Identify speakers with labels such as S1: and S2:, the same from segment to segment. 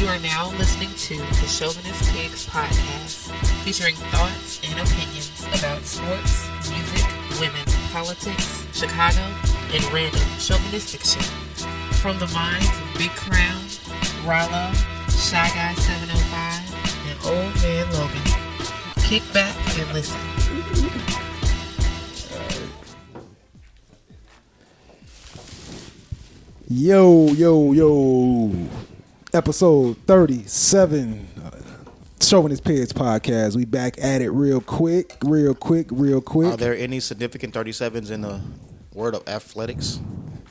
S1: You are now listening to the Chauvinist Pigs podcast, featuring thoughts and opinions about sports, music, women, politics, Chicago, and random chauvinistic shit. From the minds of Big Crown, Rollo, Shy Guy 705, and Old Man Logan. Kick back and listen.
S2: Yo, yo, yo. Episode 37. Uh, Chauvinist Pigs podcast. We back at it real quick, real quick, real quick.
S3: Are there any significant 37s in the world of athletics?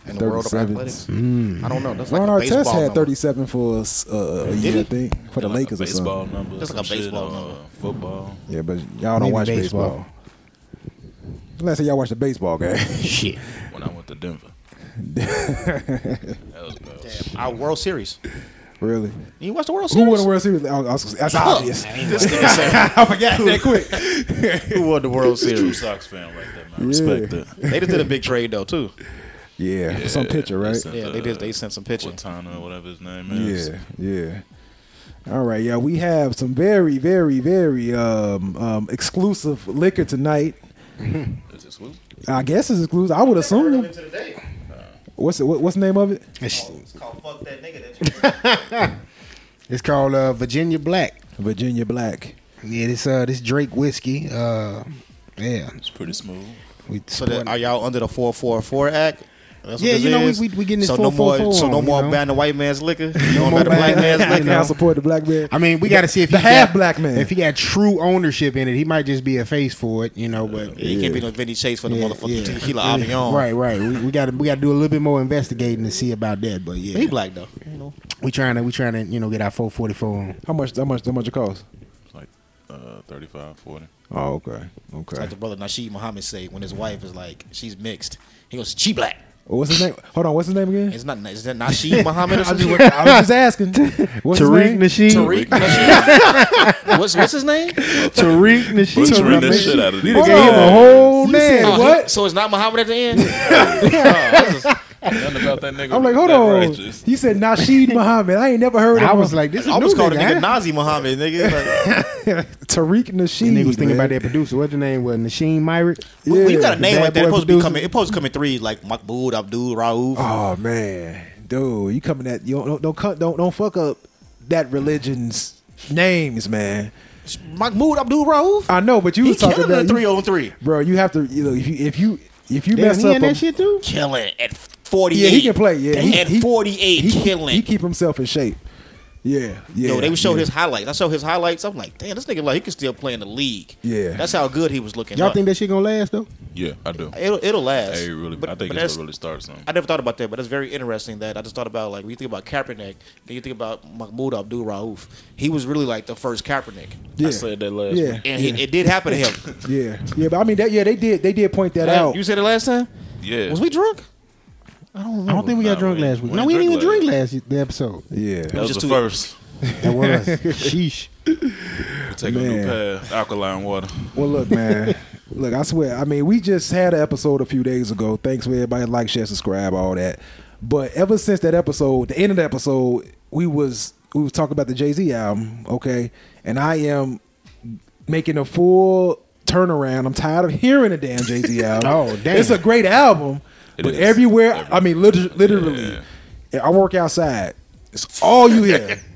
S3: In the world of
S2: 37s.
S3: athletics? I don't know. That's like
S2: Ron
S3: a
S2: Artest
S3: baseball
S2: had
S3: number.
S2: 37 for us, uh, a year, I think, for the
S4: like a
S2: Lakers or
S4: baseball
S2: something.
S4: number.
S3: Just like
S4: some
S3: a
S4: shit,
S3: baseball
S4: uh,
S3: number.
S4: Football.
S2: Yeah, but y'all don't
S5: Maybe
S2: watch
S5: baseball.
S2: baseball. Last time y'all watched the baseball game.
S5: Shit.
S4: When I went to Denver. that was bad.
S3: Our World Series.
S2: Really?
S3: You watch the World Series?
S2: Who
S3: Series?
S2: won the World Series? Oh, I was- that's obvious.
S3: This nigga said,
S2: I forgot that quick.
S3: who won the World Series?
S4: True
S3: Series?
S4: Sox fan right there, man. I
S2: Yeah.
S4: respect that.
S3: They just did a big trade though too.
S2: Yeah, for some pitcher, right?
S4: sent,
S3: Yeah, they did. They sent some pitching.
S4: Quintana, or whatever his name is.
S2: Yeah, yeah. All right, yeah, we have some very, very, very um, um, exclusive liquor tonight.
S4: Is it smooth?
S2: I guess it's exclusive. I would assume. What's it? What, what's the name of it?
S5: It's,
S3: It's called fuck that nigga.
S5: it's called uh, Virginia Black.
S2: Virginia Black.
S5: Yeah, this uh this Drake whiskey. Uh, yeah,
S4: It's pretty smooth.
S5: we
S3: So that, are y'all under the four four four act? That's
S5: Yeah,
S3: this
S5: you know, we-
S3: is?
S5: we- we getting this
S3: so no more,
S5: 444
S3: so no more
S5: you know?
S3: ban the white man's liquor. No,
S5: more
S3: more ban the black man's liquor.
S2: Now
S5: know.
S2: support the black man.
S5: I mean, we got to see if
S2: the
S5: he
S2: half
S5: got-
S2: black man.
S5: If he got true ownership in it, he might just be a face for it, you know. But
S3: Yeah, you can't be no Vinny Chase for the
S5: Yeah,
S3: motherfucking
S5: yeah.
S3: tequila Avion.
S5: right, right. We, we got to we got to do a little bit more investigating to see about that. But yeah,
S3: He black though. You know.
S5: we trying to we trying to you know get our 444 on.
S2: how much? How much? How much it cost?
S4: Like uh, 35, 40.
S2: Oh, okay,
S3: It's
S2: okay.
S3: like the brother Nasheed Muhammad say when his wife is like she's mixed. He goes, "She black."
S2: What's his name? Hold on, what's his name again?
S3: It's not. Is that Nasheed Muhammad or
S2: I,
S3: something?
S2: just, I was just asking. What's his name?
S5: Nasheed.
S3: Tariq Nasheed. what's what's his name?
S5: Tariq Nasheed.
S4: Butchering the shit out of these.
S5: Nigga gave him a whole
S2: You
S5: name.
S2: said
S3: Oh,
S2: what?
S3: so it's not Muhammad at the end.
S4: Nothing about that nigga.
S2: I'm like, hold
S4: that
S2: on.
S4: Righteous.
S2: He said Nasheed Muhammad. I ain't never heard of
S5: I
S2: him.
S5: was like, this is
S3: I
S5: a
S3: almost
S5: new
S3: called a
S5: nigga.
S3: nigga Nazi Muhammad, nigga. Like,
S2: Tariq Nasheed.
S5: Nigga was thinking
S2: man.
S5: about that producer. What's the name? Was Nashiem Myrick?
S2: Yeah.
S3: when you got a name
S5: Bad
S3: like that, it's supposed to be coming. It's supposed to come in three, like Mahmoud, Abdul, Rauf.
S2: Oh man, dude, you coming at you don't don't cut don't don't fuck up that religion's names, man.
S3: Mahmoud, Abdul, Rauf.
S2: I know, but you
S3: He
S2: was talking
S3: killing
S2: about
S3: it three on three.
S2: bro. You have to, you know, if you if you if you
S5: Damn,
S2: mess
S5: he
S2: up,
S5: in
S2: a-
S5: that shit too.
S3: Killing at forty eight.
S2: yeah, he can play. Yeah, he,
S3: at
S2: he-
S3: forty eight,
S2: he,
S3: killing.
S2: He keep himself in shape. Yeah, yeah.
S3: Yo, they would show
S2: yeah.
S3: his highlights. I show his highlights. I'm like, damn, this nigga like he can still play in the league.
S2: Yeah.
S3: that's how good he was looking.
S5: Y'all
S3: up.
S5: think that shit gonna last though?
S4: Yeah, I do.
S3: it'll it'll last?
S4: Hey, really,
S3: But-
S4: I think
S3: but
S4: it's
S3: that's-
S4: what really starts something.
S3: I never thought about that, but it's very interesting that I just thought about like when you think about Kaepernick, then you think about Mahmoud Abdul Rauf. He was really like the first Kaepernick,
S2: Yeah,
S4: I said that last
S2: Yeah.
S4: week.
S3: and he, it did happen to him.
S2: yeah, yeah. But I mean, that yeah, they did they did point that out.
S3: You said it last time.
S4: Yeah.
S3: Was we drunk? I don't
S5: I don't think we got drunk last week.
S4: we
S5: No, we didn't even
S4: drink
S5: drink last the episode.
S2: yeah,
S4: That was
S3: just
S4: the
S3: too-
S4: first.
S5: That was sheesh.
S4: Take a
S2: Man.
S4: new path. Alkaline water.
S2: Well, look, man. look, I swear. I mean, we just had an episode a few days ago. Thanks for everybody like, share, subscribe, all that. But ever since that episode, the end of the episode, we was we was talking about the Jay Z album, okay? And I am making a full turnaround. I'm tired of hearing the damn Jay Z album.
S5: Oh, damn.
S2: It's a great album,
S4: It
S2: but
S4: is.
S2: everywhere. I mean, literally, literally I work outside. It's all you hear.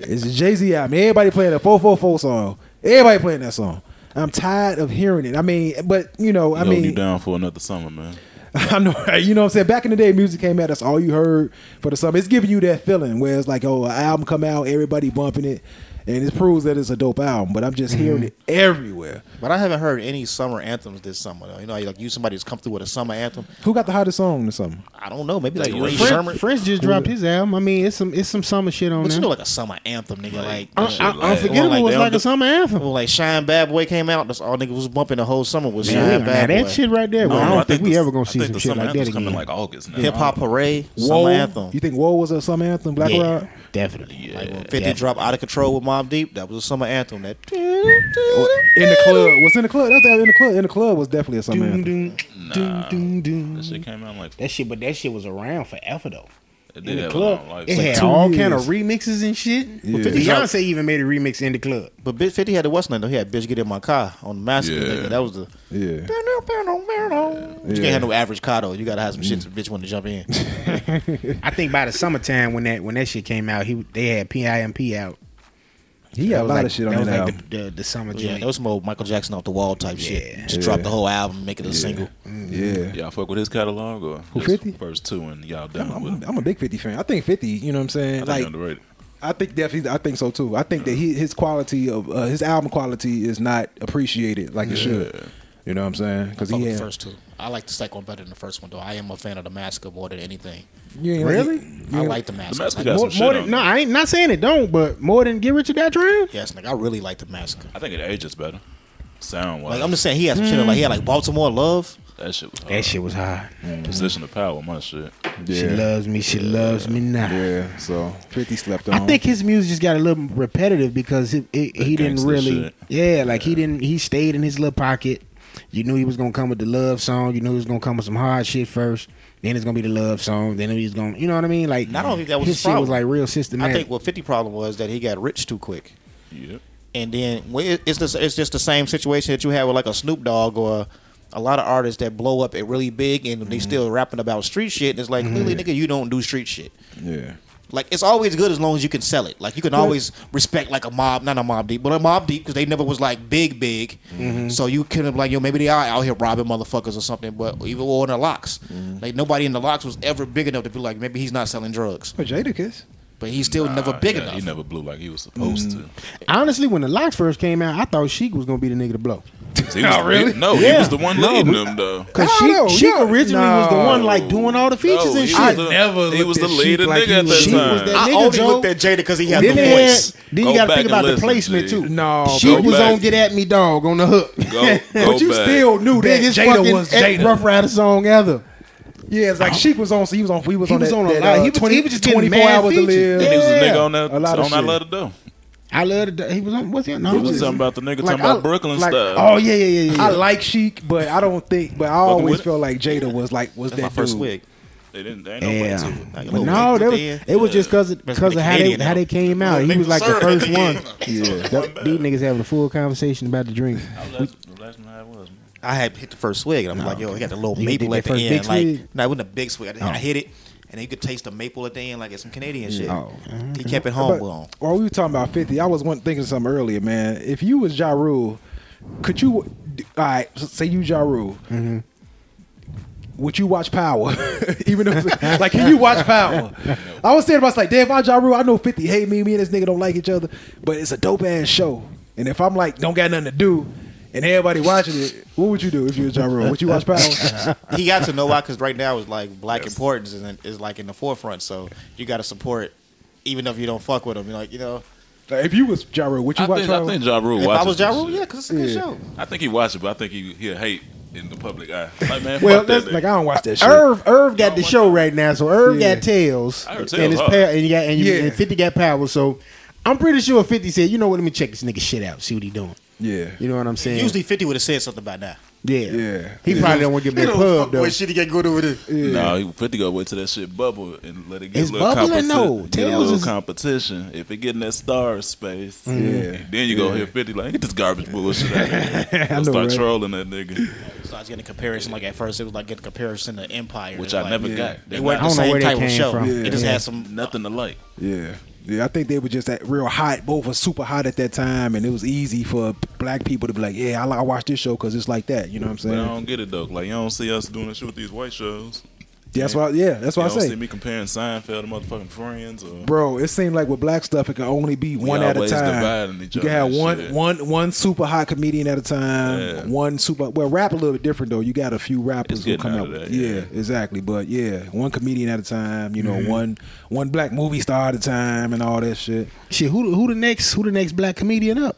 S2: It's Jay Z album. Everybody playing a 444 song. Everybody playing that song. I'm tired of hearing it. I mean, but you know, I
S4: I mean, you down for another summer, man.
S2: I know, you know what I'm saying? Back in the day, music came out, that's all you heard for the summer. It's giving you that feeling where it's like, oh, an album come out, everybody bumping it, and it proves that it's a dope album, but I'm just mm-hmm. hearing it everywhere.
S3: But I haven't heard any summer anthems this summer. Though. You know, like you somebody who's come through with a summer anthem.
S2: Who got the hottest song this summer?
S3: I don't know. Maybe like
S4: Like
S3: Ray
S4: French-
S3: Sherman.
S5: French, French just dropped his album. I mean, it's some it's some summer shit on
S3: But you
S5: there.
S3: know, like a summer anthem, nigga. Like,
S5: Un-
S4: shit
S5: Un-
S4: like-
S5: Unforgettable
S3: Like
S5: was like a summer anthem.
S3: well, like Shine Bad Boy came out. That's all niggas was bumping the whole summer was
S5: Yeah,
S3: Shine
S5: now
S3: Bad Boy.
S5: that shit right there.
S4: No,
S5: well, I don't think we
S4: the-
S5: ever gonna
S4: I
S5: see
S4: think
S5: some
S4: the
S5: shit like that
S4: anthem's coming
S5: again.
S4: like August.
S3: Hip Hop Parade,
S2: Whoa.
S3: summer anthem.
S2: You think Whoa was a summer anthem? Black
S5: yeah,
S2: Rock?
S5: definitely.
S3: Like when Fifty dropped Out of Control with Mobb Deep, that was a summer anthem. That
S2: In the club. What's in the club? That's in the club. In the club was definitely a summer anthem.
S4: Nah, that shit came out like
S5: That shit, but that shit was around forever though.
S4: It
S5: in the
S4: have a
S5: club.
S4: long life.
S5: It had
S2: two
S5: all
S2: years.
S5: kind of remixes and shit.
S2: Yeah.
S5: Beyonce even made a remix in the club.
S3: But Big 50 had the West End though. He had Bitch Get In My Car on the master.
S4: Yeah.
S3: nigga. That was the.
S2: Yeah.
S3: You can't have no average car though. You gotta have some shit the bitch want to jump in.
S5: I think by the summertime when that when that shit came out, he they had PIMP out.
S2: He had a lot
S5: like,
S2: of shit on
S5: that
S2: that,
S5: was
S2: album.
S5: like the, the, the summer
S3: Yeah,
S5: joint.
S3: that was some old Michael Jackson off the wall type
S5: Yeah.
S3: shit. Just
S2: Yeah.
S3: drop the whole album, make it a single.
S2: yeah.
S4: Y'all fuck with his catalog or
S2: Who, 50?
S4: First two and y'all down
S2: I'm,
S4: with
S2: I'm,
S4: him?
S2: I'm a big 50 fan. I think 50, you know what I'm saying?
S4: I think
S2: like,
S4: underrated.
S2: I think definitely, I think so too. I think that he, his quality of uh, his album quality is not appreciated like it should. You know what I'm saying? Because he
S3: with
S2: had,
S3: the first two. I like the second one better than the first one though. I am a fan of the Massacre more than anything.
S2: you ain't
S5: Really?
S3: I like the Massacre.
S4: Massacre
S3: Like,
S4: got
S5: more,
S4: some
S5: more
S4: shit
S5: than, no. I ain't not saying it don't, but more than Get Rich or Die Trying.
S3: yes, nigga, I really like the Massacre.
S4: I think it ages better. Sound wise.
S3: Like I'm just saying, he had some shit like he had like Baltimore Love.
S4: that shit was hard.
S5: That shit was hard.
S4: Mm, Position of power, my shit.
S5: She loves me. She loves me now.
S2: Yeah, so 50 slept on.
S5: I think his music just got a little repetitive because it, it, he didn't really,
S4: shit.
S5: yeah, like he didn't. He stayed in his little pocket. You knew he was gonna come with the love song. You knew he was gonna come with some hard shit first. Then it's gonna be the love song. Then he's gonna, you know what I mean? Like,
S3: I don't think that was
S5: his
S3: his
S5: shit was like real systematic.
S3: I think what 50 problem was that he got rich too quick.
S4: Yep.
S3: And then it's just, it's just the same situation that you have with like a Snoop Dogg or a lot of artists that blow up at really big and they mm-hmm. still rapping about street shit. And it's like, mm-hmm. clearly, nigga, you don't do street shit.
S2: yeah.
S3: Like it's always good as long as you can sell it. Like you can always respect like a mob, not a mob deep, but a mob deep because they never was like big, big. Mm-hmm. So you can have like yo, maybe they are out here robbing motherfuckers or something. But even or in the LOX, mm-hmm. like nobody in the LOX was ever big enough to be like maybe he's not selling drugs,
S2: But Jadakiss.
S3: but he's still never big
S4: yeah,
S3: enough.
S4: He never blew like he was supposed mm-hmm. to.
S5: Honestly, when the LOX first came out, I thought Sheek was gonna be the nigga to blow.
S4: He was,
S2: really?
S4: no,
S5: Yeah.
S4: he was the one leading
S5: but-
S4: them though.
S5: Cause
S2: she, know.
S5: Sheek
S2: Yeah.
S5: originally was the one like doing all the features
S4: No,
S5: and
S4: he
S5: shit.
S4: was the-
S2: never
S4: He was the
S2: at Sheek
S4: leading
S2: like
S4: nigga
S2: he
S4: at that
S2: was-
S5: Sheek was
S4: time.
S5: that
S3: I
S5: nigga,
S3: only
S5: Joe.
S3: looked at Jada because he had
S5: Then,
S3: the
S5: they had,
S3: voice.
S5: then
S4: Go
S5: you got to think about the placement too.
S2: No,
S4: she
S5: was
S4: back.
S5: on "Get at Me, Dog" on the hook.
S4: Go, go
S2: But you
S4: back.
S2: still knew that
S5: Biggest
S2: Jada
S5: fucking
S2: was Jada.
S5: Ruff Ryder song ever.
S2: Yeah, it's like Sheek was on. So he was on. He was
S5: He
S2: on.
S5: was
S2: that,
S5: on a
S2: that,
S5: lot.
S2: uh,
S5: He was-
S2: 20
S5: he was just
S2: 24 hours to
S5: features.
S2: live.
S4: And he was a nigga on that.
S2: A lot of
S4: on I
S2: shit.
S4: love it though.
S5: I love the. He was on. What's that? No,
S4: He was talking about the nigga talking
S2: I-
S4: about Brooklyn
S2: like,
S4: stuff.
S5: Oh yeah, yeah, yeah, yeah.
S2: I like Sheek, but I don't think. But I always felt like Jada was like was
S3: That's
S2: that
S3: my first
S2: dude.
S3: wig.
S4: They didn't. They ain't no way
S5: Yeah,
S4: to it.
S3: Like
S5: but no, that was,
S3: the end.
S5: it was just because because
S3: be
S5: of how they
S3: Canadian
S5: how they came out. He was like the first
S3: the
S5: one.
S2: Yeah.
S5: That- These niggas having a full conversation about the drink.
S4: That's the last one I was. man.
S3: I had hit the first swig, and I'm like, yo, he got the little
S5: You
S3: maple
S5: did
S3: at the end. Like, no, it wasn't a big swig. I,
S5: Oh.
S3: I hit it, and you could taste the maple at the end, like it's some Canadian shit.
S5: Oh,
S3: He kept it
S2: But
S3: humble on.
S2: while we were talking about fifty, I was one thinking of something earlier, man. If you was Ja Rule, could you? All right, say you Ja Rule.
S5: Mm-hmm.
S2: Would you watch Power? Even if like, can you watch Power? I was saying to myself, like, damn, if I Ja Rule, I know Fifty hate me. Me and this nigga don't like each other, but it's a dope ass show. And if I'm like, don't got nothing to do, and everybody watching it, what would you do if you was Ja Rule? Would you watch Power?
S3: he got to know why because right now it's like black importance is, in, is like in the forefront. So you got to support, even if you don't fuck with him. You're like, you know,
S2: Like, if you was Ja Rule, would you
S4: I
S2: watch
S4: think, I think Ja Rule
S3: if I was Ja Rule, yeah, because it's a good
S2: Yeah.
S3: show.
S4: I think he watched it, but I think he he'll hate in the public eye. Like man,
S5: Well,
S4: fuck that.
S2: like, I don't watch that shit.
S5: Irv Irv got the show right now, so Irv
S2: Yeah.
S5: got tails, and his
S4: hard.
S5: pa- and you got and, you,
S2: Yeah.
S5: and Fifty got power. So I'm pretty sure Fifty said, you know what? Let me check this nigga shit out, see what he doing.
S2: Yeah,
S5: You know what I'm saying?
S3: Usually 50 would have said something about that.
S5: yeah,
S2: Yeah.
S5: He probably don't want to get me a pub though.
S3: shit he got good over there.
S4: No, he Fifty go wait till that shit bubble and let it get
S5: It's
S4: a little
S5: bubbling?
S4: competi-
S5: No.
S4: get a little
S5: is-
S4: competition. If it get in that star space,
S2: mm-hmm.
S4: Yeah. then you go
S2: Yeah.
S4: hear Fifty like get this garbage bullshit out of here.
S2: I
S4: Go
S2: know,
S4: start
S2: right?
S4: trolling that nigga,
S3: So I was getting a comparison. Like at first, it was like getting a comparison to Empire,
S4: which I
S3: like,
S4: never
S2: Yeah.
S4: got.
S3: They
S4: They're
S3: weren't the same type of show.
S5: from.
S3: It just
S2: Yeah.
S3: had some.
S4: nothing to
S2: like. Yeah, I think they were just that real hot. Both were super hot at that time, and it was easy for black people to be like, "Yeah, I, I watch this show because it's like that." You know what I'm
S4: But I don't get it though. Like you don't see us doing this shit with these white shows.
S2: That's why. Yeah, that's why I
S4: don't
S2: say,
S4: see me comparing Seinfeld to motherfucking Friends or
S2: bro. It seemed like with black stuff, it can only be one at a
S4: always
S2: time.
S4: dividing each
S2: You can
S4: other
S2: have
S4: and
S2: one,
S4: shit.
S2: one, one super hot comedian at a time.
S4: Yeah.
S2: One super. Well, rap a little bit different though. You got a few rappers
S4: It's
S2: who
S4: getting
S2: come
S4: out
S2: out.
S4: of that,
S2: yeah.
S4: yeah.
S2: exactly. But yeah, one comedian at a time. You know,
S4: Mm-hmm.
S2: one one black movie star at a time, and all that shit.
S5: Shit, who who the next who the next black comedian up?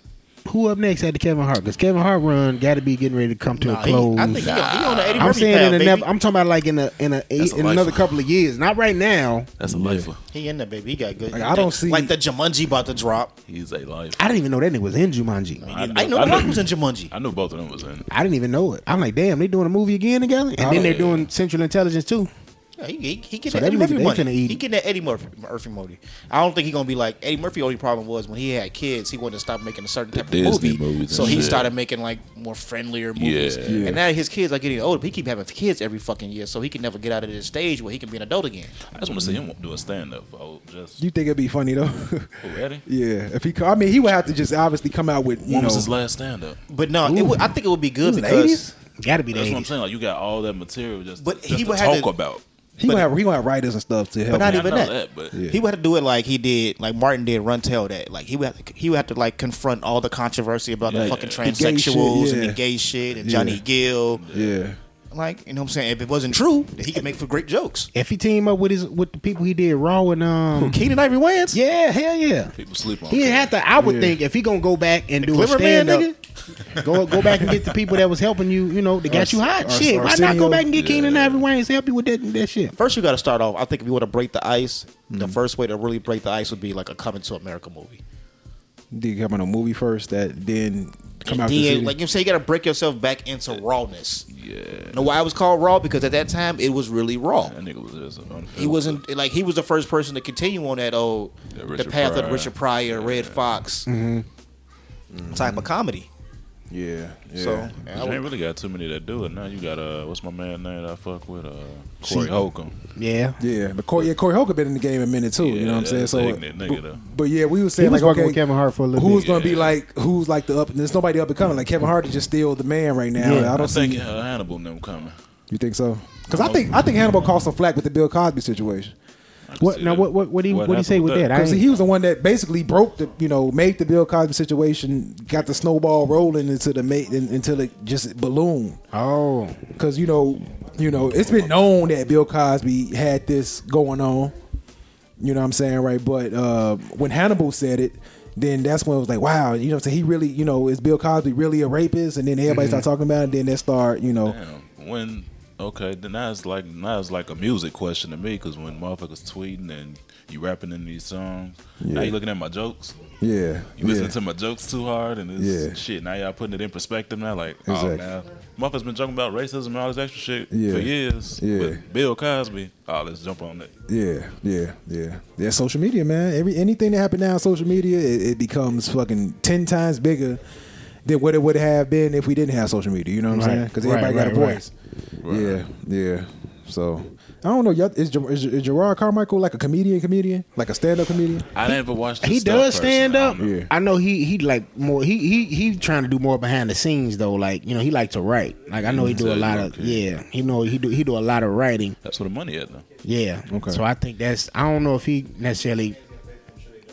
S5: Who up next after Kevin Hart? Because Kevin Hart run got to be getting ready to come to
S3: Nah,
S5: a
S3: he,
S5: close.
S3: I think he, he on the Eddie
S5: I'm
S3: Murphy
S5: saying
S3: path,
S5: in a
S3: baby.
S5: never, I'm talking about like in a in a
S4: That's a
S5: in another couple of years. Not right now.
S4: That's a lifer.
S3: He in there, baby. He got good.
S2: Like, I don't see-
S3: like the Jumanji about to drop.
S4: He's a lifer.
S5: I didn't even know that nigga was in Jumanji.
S3: I,
S4: know-
S3: I know
S4: I know-
S3: Rock was in Jumanji.
S4: I knew both of them was in.
S5: I didn't even know it. I'm like, damn, they doing a movie again together, and then oh, they're doing Central Intelligence too.
S3: Yeah, he, he, he getting
S5: So
S3: that
S5: that
S3: Eddie Murphy
S5: they
S3: money.
S5: finna eat-
S3: He getting that Eddie Murphy, Murphy money. I don't think he gonna be like Eddie Murphy. Only problem was when he had kids, he wanted to stop making a certain type of
S4: Disney
S3: movie.
S4: movies
S3: So he
S4: shit.
S3: started making like more friendlier movies.
S4: Yeah.
S2: Yeah.
S3: And now his kids are getting older. But he keep having kids every fucking year, so he can never get out of this stage where he can be an adult again.
S4: I just want to see him do a stand up. Oh, just
S2: You think it'd be funny though?
S4: who, Eddie?
S2: yeah, if he, co- I mean, he would have to just obviously come out with you
S4: When
S2: know
S4: was his last stand up?
S3: But no, it would, I think it would be good
S2: was it
S3: because
S2: 80s?
S5: Got to be the
S4: That's what I'm saying. Like you got all that material just,
S3: But
S4: just
S3: he
S4: to
S3: would have
S4: talk
S3: to-
S4: about.
S2: He
S3: But-
S2: gonna have he gonna have writers and stuff to help.
S3: But not
S2: him.
S3: even
S4: I know
S3: that.
S4: but
S2: Yeah.
S3: he would have to do it like he did, like Martin did. Run tell that, like he would have to, he would have to like confront all the controversy about
S4: Yeah,
S3: the fucking
S4: yeah.
S2: The shit,
S3: transsexuals and the gay shit and
S2: Yeah.
S3: Johnny Gill.
S2: Yeah,
S3: Like you know what I'm saying. If it wasn't true, then he could make for great jokes.
S5: If he team up with his with the people he did Raw and um,
S3: Keenen Ivory Wayans.
S5: yeah, hell yeah.
S4: people sleep on.
S5: He didn't have to. I would
S2: Yeah.
S5: think if he gonna go back and do a
S3: Clever man,
S5: stand up, go go back and get the people that was helping you, you know, that got you hot.
S2: Ar-
S5: shit, why not go back and get Keenen
S4: Yeah.
S5: Ivory Wayans to help you with that that shit?
S3: First, you got to start off. I think if you want to break the ice, the
S2: Mm-hmm.
S3: first way to really break the ice would be like a coming to America movie.
S2: Did you come on a movie first that then come out
S3: then,
S2: the
S3: like you know what I'm saying, you got to break yourself back into rawness.
S4: Yeah,
S3: You know why it was called raw? Because at that time it was really raw.
S4: that nigga was just.
S3: He wasn't like he was the first person to continue on that old
S4: Yeah,
S3: the path of Richard Pryor, Redd Foxx mm-hmm. type of comedy.
S2: Yeah, yeah.
S3: So I
S4: you
S3: would-
S4: ain't really got too many that do it now. You got uh, what's my man name that I fuck with? Uh, Corey Holcomb.
S5: Yeah,
S2: Yeah, but Corey, yeah, Corey Holcomb been in the game a minute too. you know what I'm saying? So,
S4: ignorant nigga,
S2: but, but yeah, we was
S5: he
S2: saying
S5: was
S2: like,
S5: working
S2: okay,
S5: with Kevin Hart for a little bit
S2: who's
S5: bit.
S2: gonna be like, who's like the up? There's nobody up and coming. Like Kevin Hart is just still the man right now.
S5: Yeah.
S2: I
S4: I
S2: don't
S4: think
S2: see.
S4: uh, Hannibal and them coming.
S2: You think so? Because I think I think Hannibal caught some flack with the Bill Cosby situation.
S4: I can
S5: What now? What what what do you what do you say with that?
S2: Because he was the one that basically broke the, you know, made the Bill Cosby situation, got the snowball rolling into the mate until it just ballooned.
S5: oh,
S2: Because you know, you know, it's been known that Bill Cosby had this going on. You know what I'm saying, right? But uh, when Hannibal said it, then that's when it was like, wow, you know, so he really, you know, is Bill Cosby really a rapist? And then everybody
S5: Mm-hmm.
S2: start talking about it. Then they start, you know,
S4: Damn. When okay, then that's like now it's like a music question to me because when motherfuckers tweeting and you rapping in these songs, now
S2: Yeah.
S4: you looking at my jokes.
S2: yeah,
S4: You listening
S2: yeah.
S4: to my jokes too hard and it's
S2: Yeah.
S4: shit. Now y'all putting it in perspective now. Like, oh,
S2: Exactly.
S4: oh, now motherfuckers been talking about racism and all this extra shit
S2: Yeah.
S4: for years.
S2: Yeah.
S4: But Bill Cosby, oh, let's jump on that.
S2: Yeah, yeah, yeah, yeah. Social media, man. Every anything that happened now on social media, it, it becomes fucking ten times bigger than what it would have been if we didn't have social media. You know what I'm
S5: Right,
S2: saying? Because
S5: right,
S2: everybody got a
S5: right, right.
S2: voice.
S4: Right.
S2: Yeah, yeah. So I don't know. y'all- Is, is, is Jerrod Carmichael like a comedian? Comedian? Like a stand up comedian?
S4: I never watched.
S5: he
S4: his stuff
S5: does stand
S4: personally. I
S5: up.
S4: know.
S2: Yeah.
S5: I know he he like more. He he he trying to do more behind the scenes though. Like you know he like to write. Like I know he do a lot of
S4: okay.
S5: yeah. He know he do he do a lot of writing.
S4: That's where the money at though.
S5: Yeah.
S2: Okay.
S5: So I think that's I don't know if he necessarily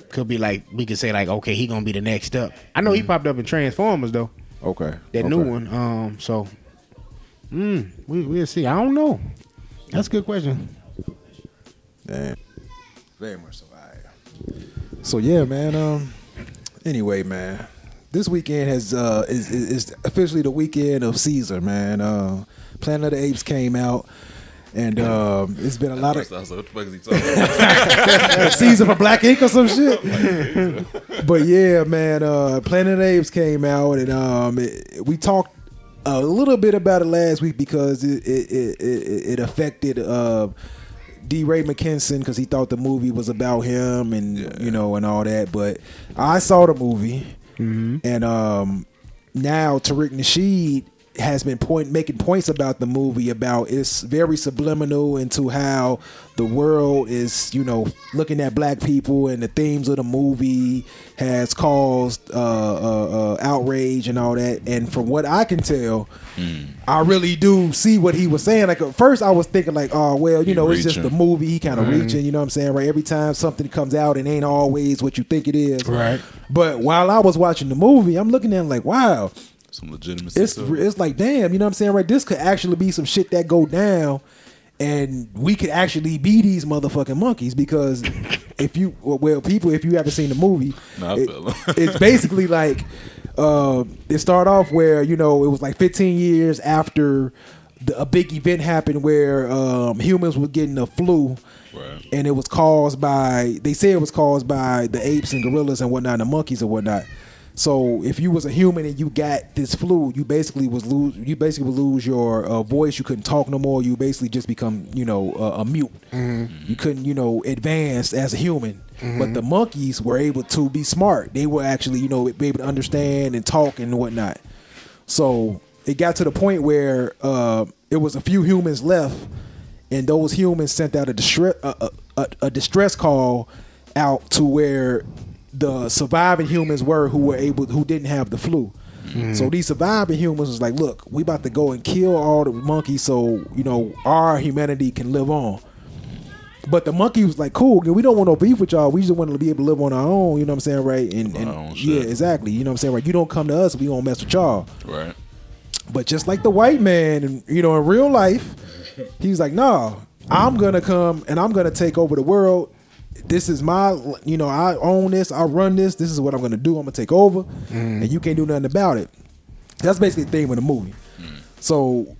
S5: could be like we could say like okay he gonna be the next up. I know he popped up in Transformers though
S2: Okay.
S5: that
S2: okay.
S5: new one. Um. So. Mm, we we'll see. I don't know. That's a good question.
S2: Damn. Very much so. Right. So yeah, man. Um. Anyway, man. This weekend has uh is, is is officially the weekend of Caesar, man. Uh, Planet of the Apes came out, and um, it's been a lot of
S4: I was like, what the fuck is he talking about?
S2: Caesar for Black Ink or some shit. but yeah, man, uh, Planet of the Apes came out, and um, it, we talked a little bit about it last week because it it it, it, it affected uh, DeRay Mckesson because he thought the movie was about him and you know and all that. But I saw the movie, and um, now Tariq Nasheed has been point making points about the movie about it's very subliminal into how the world is you know looking at black people and the themes of the movie has caused uh, uh, uh, outrage and all that. And from what I can tell I really do see what he was saying. Like at first I was thinking like oh well you
S4: He
S2: know it's just the movie. He kind of reaching you know what I'm saying? Right? Every time something comes out it ain't always what you think it is.
S5: Right.
S2: but while I was watching the movie I'm looking at it like wow
S4: Some legitimacy.
S2: it's
S4: to it.
S2: it's like damn, you know what I'm saying, right? This could actually be some shit that go down, and we could actually be these motherfucking monkeys because if you well, people, if you haven't seen the movie,
S4: Nah,
S2: it- it's basically like uh, it started off where you know it was like 15 years after the, a big event happened where um, humans were getting the flu.
S4: Right.
S2: And it was caused by they say it was caused by the apes and gorillas and whatnot, and the monkeys and whatnot. So if you was a human and you got this flu, you basically was lose. You basically would lose your uh, voice. You couldn't talk no more. You basically just become, you know, uh, a mute. You couldn't, you know, advance as a human. But the monkeys were able to be smart. They were actually, you know, be able to understand and talk and whatnot. So it got to the point where uh, it was a few humans left, and those humans sent out a distress a, a, a distress call out to where the surviving humans were who were able who didn't have the flu. So these surviving humans was like, look, we about to go and kill all the monkeys so you know our humanity can live on. But the monkey was like, cool, we don't want no beef with y'all. We just want to be able to live on our own, you know what I'm saying, right? And, and yeah, exactly. You know what I'm saying, right? You don't come to us, we won't mess with y'all.
S4: Right.
S2: But just like the white man, and you know, in real life, he's like, "No, I'm gonna come and I'm gonna take over the world. This is my, you know, I own this. I run this. This is what I'm gonna do. I'm gonna take over, mm-hmm. and you can't do nothing about it." That's basically the theme of the movie. Mm. So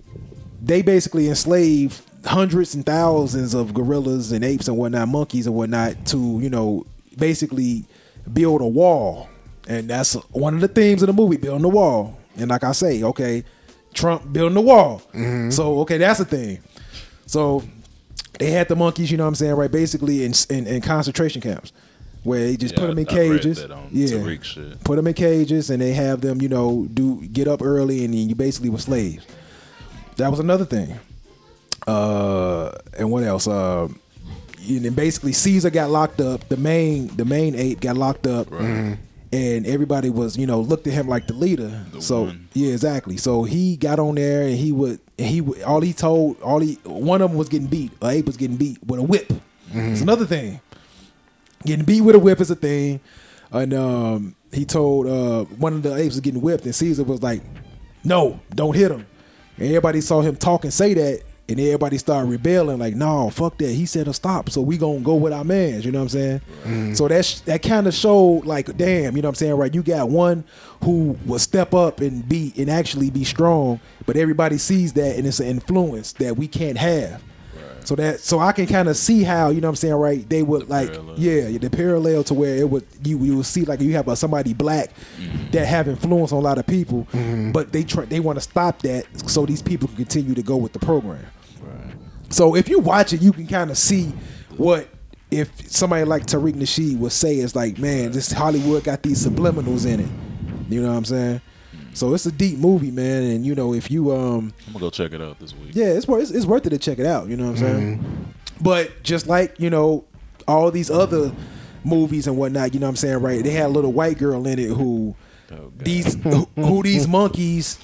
S2: they basically enslaved hundreds and thousands of gorillas and apes and whatnot, monkeys and whatnot, to you know basically build a wall, and that's one of the themes of the movie, building the wall. And like I say, okay, Trump building the wall. Mm-hmm. So okay, that's the thing. So they had the monkeys, you know what I'm saying, right? Basically in in, in concentration camps. Where they just
S4: Yeah,
S2: put them in
S4: I-
S2: cages, yeah. Put them in cages, and they have them, you know, do get up early, and then you basically were slaves. That was another thing. Uh, and what else? Uh, and then basically Caesar got locked up. The main, the main ape got locked up, and everybody was, you know, looked at him like the leader.
S4: The
S2: so
S4: one.
S2: yeah, exactly. So he got on there, and he would, he all he told, all he, one of them was getting beat. A ape was getting beat with a whip. It's another thing. Getting beat with a whip is a thing. And um, he told uh, one of the apes was getting whipped, and Caesar was like, "No, don't hit him." And everybody saw him talk and say that, and everybody started rebelling, like, "No, fuck that." He said to stop, so we gonna go with our mans. You know what I'm saying? So that sh- that kind of showed, like, damn, you know what I'm saying? Right? You got one who will step up and be and actually be strong, but everybody sees that, and it's an influence that we can't have. So that so I can kind of see how you know what I'm saying right they would like
S4: parallel.
S2: yeah the parallel to where it would you you would see like you have a, somebody black mm-hmm. that have influence on a lot of people mm-hmm. but they try they want to stop that so these people can continue to go with the program so if you watch it you can kind of see what if somebody like Tariq Nasheed would say is like man this Hollywood got these subliminals in it you know what I'm saying so it's a deep movie man and you know if you um
S4: I'm gonna go check it out this week.
S2: yeah, it's worth it's, it's worth it to check it out. You know what I'm saying? But just like you know all these other movies and whatnot, you know what I'm saying? Right? They had a little white girl in it who
S4: Oh,
S2: these who, who these monkeys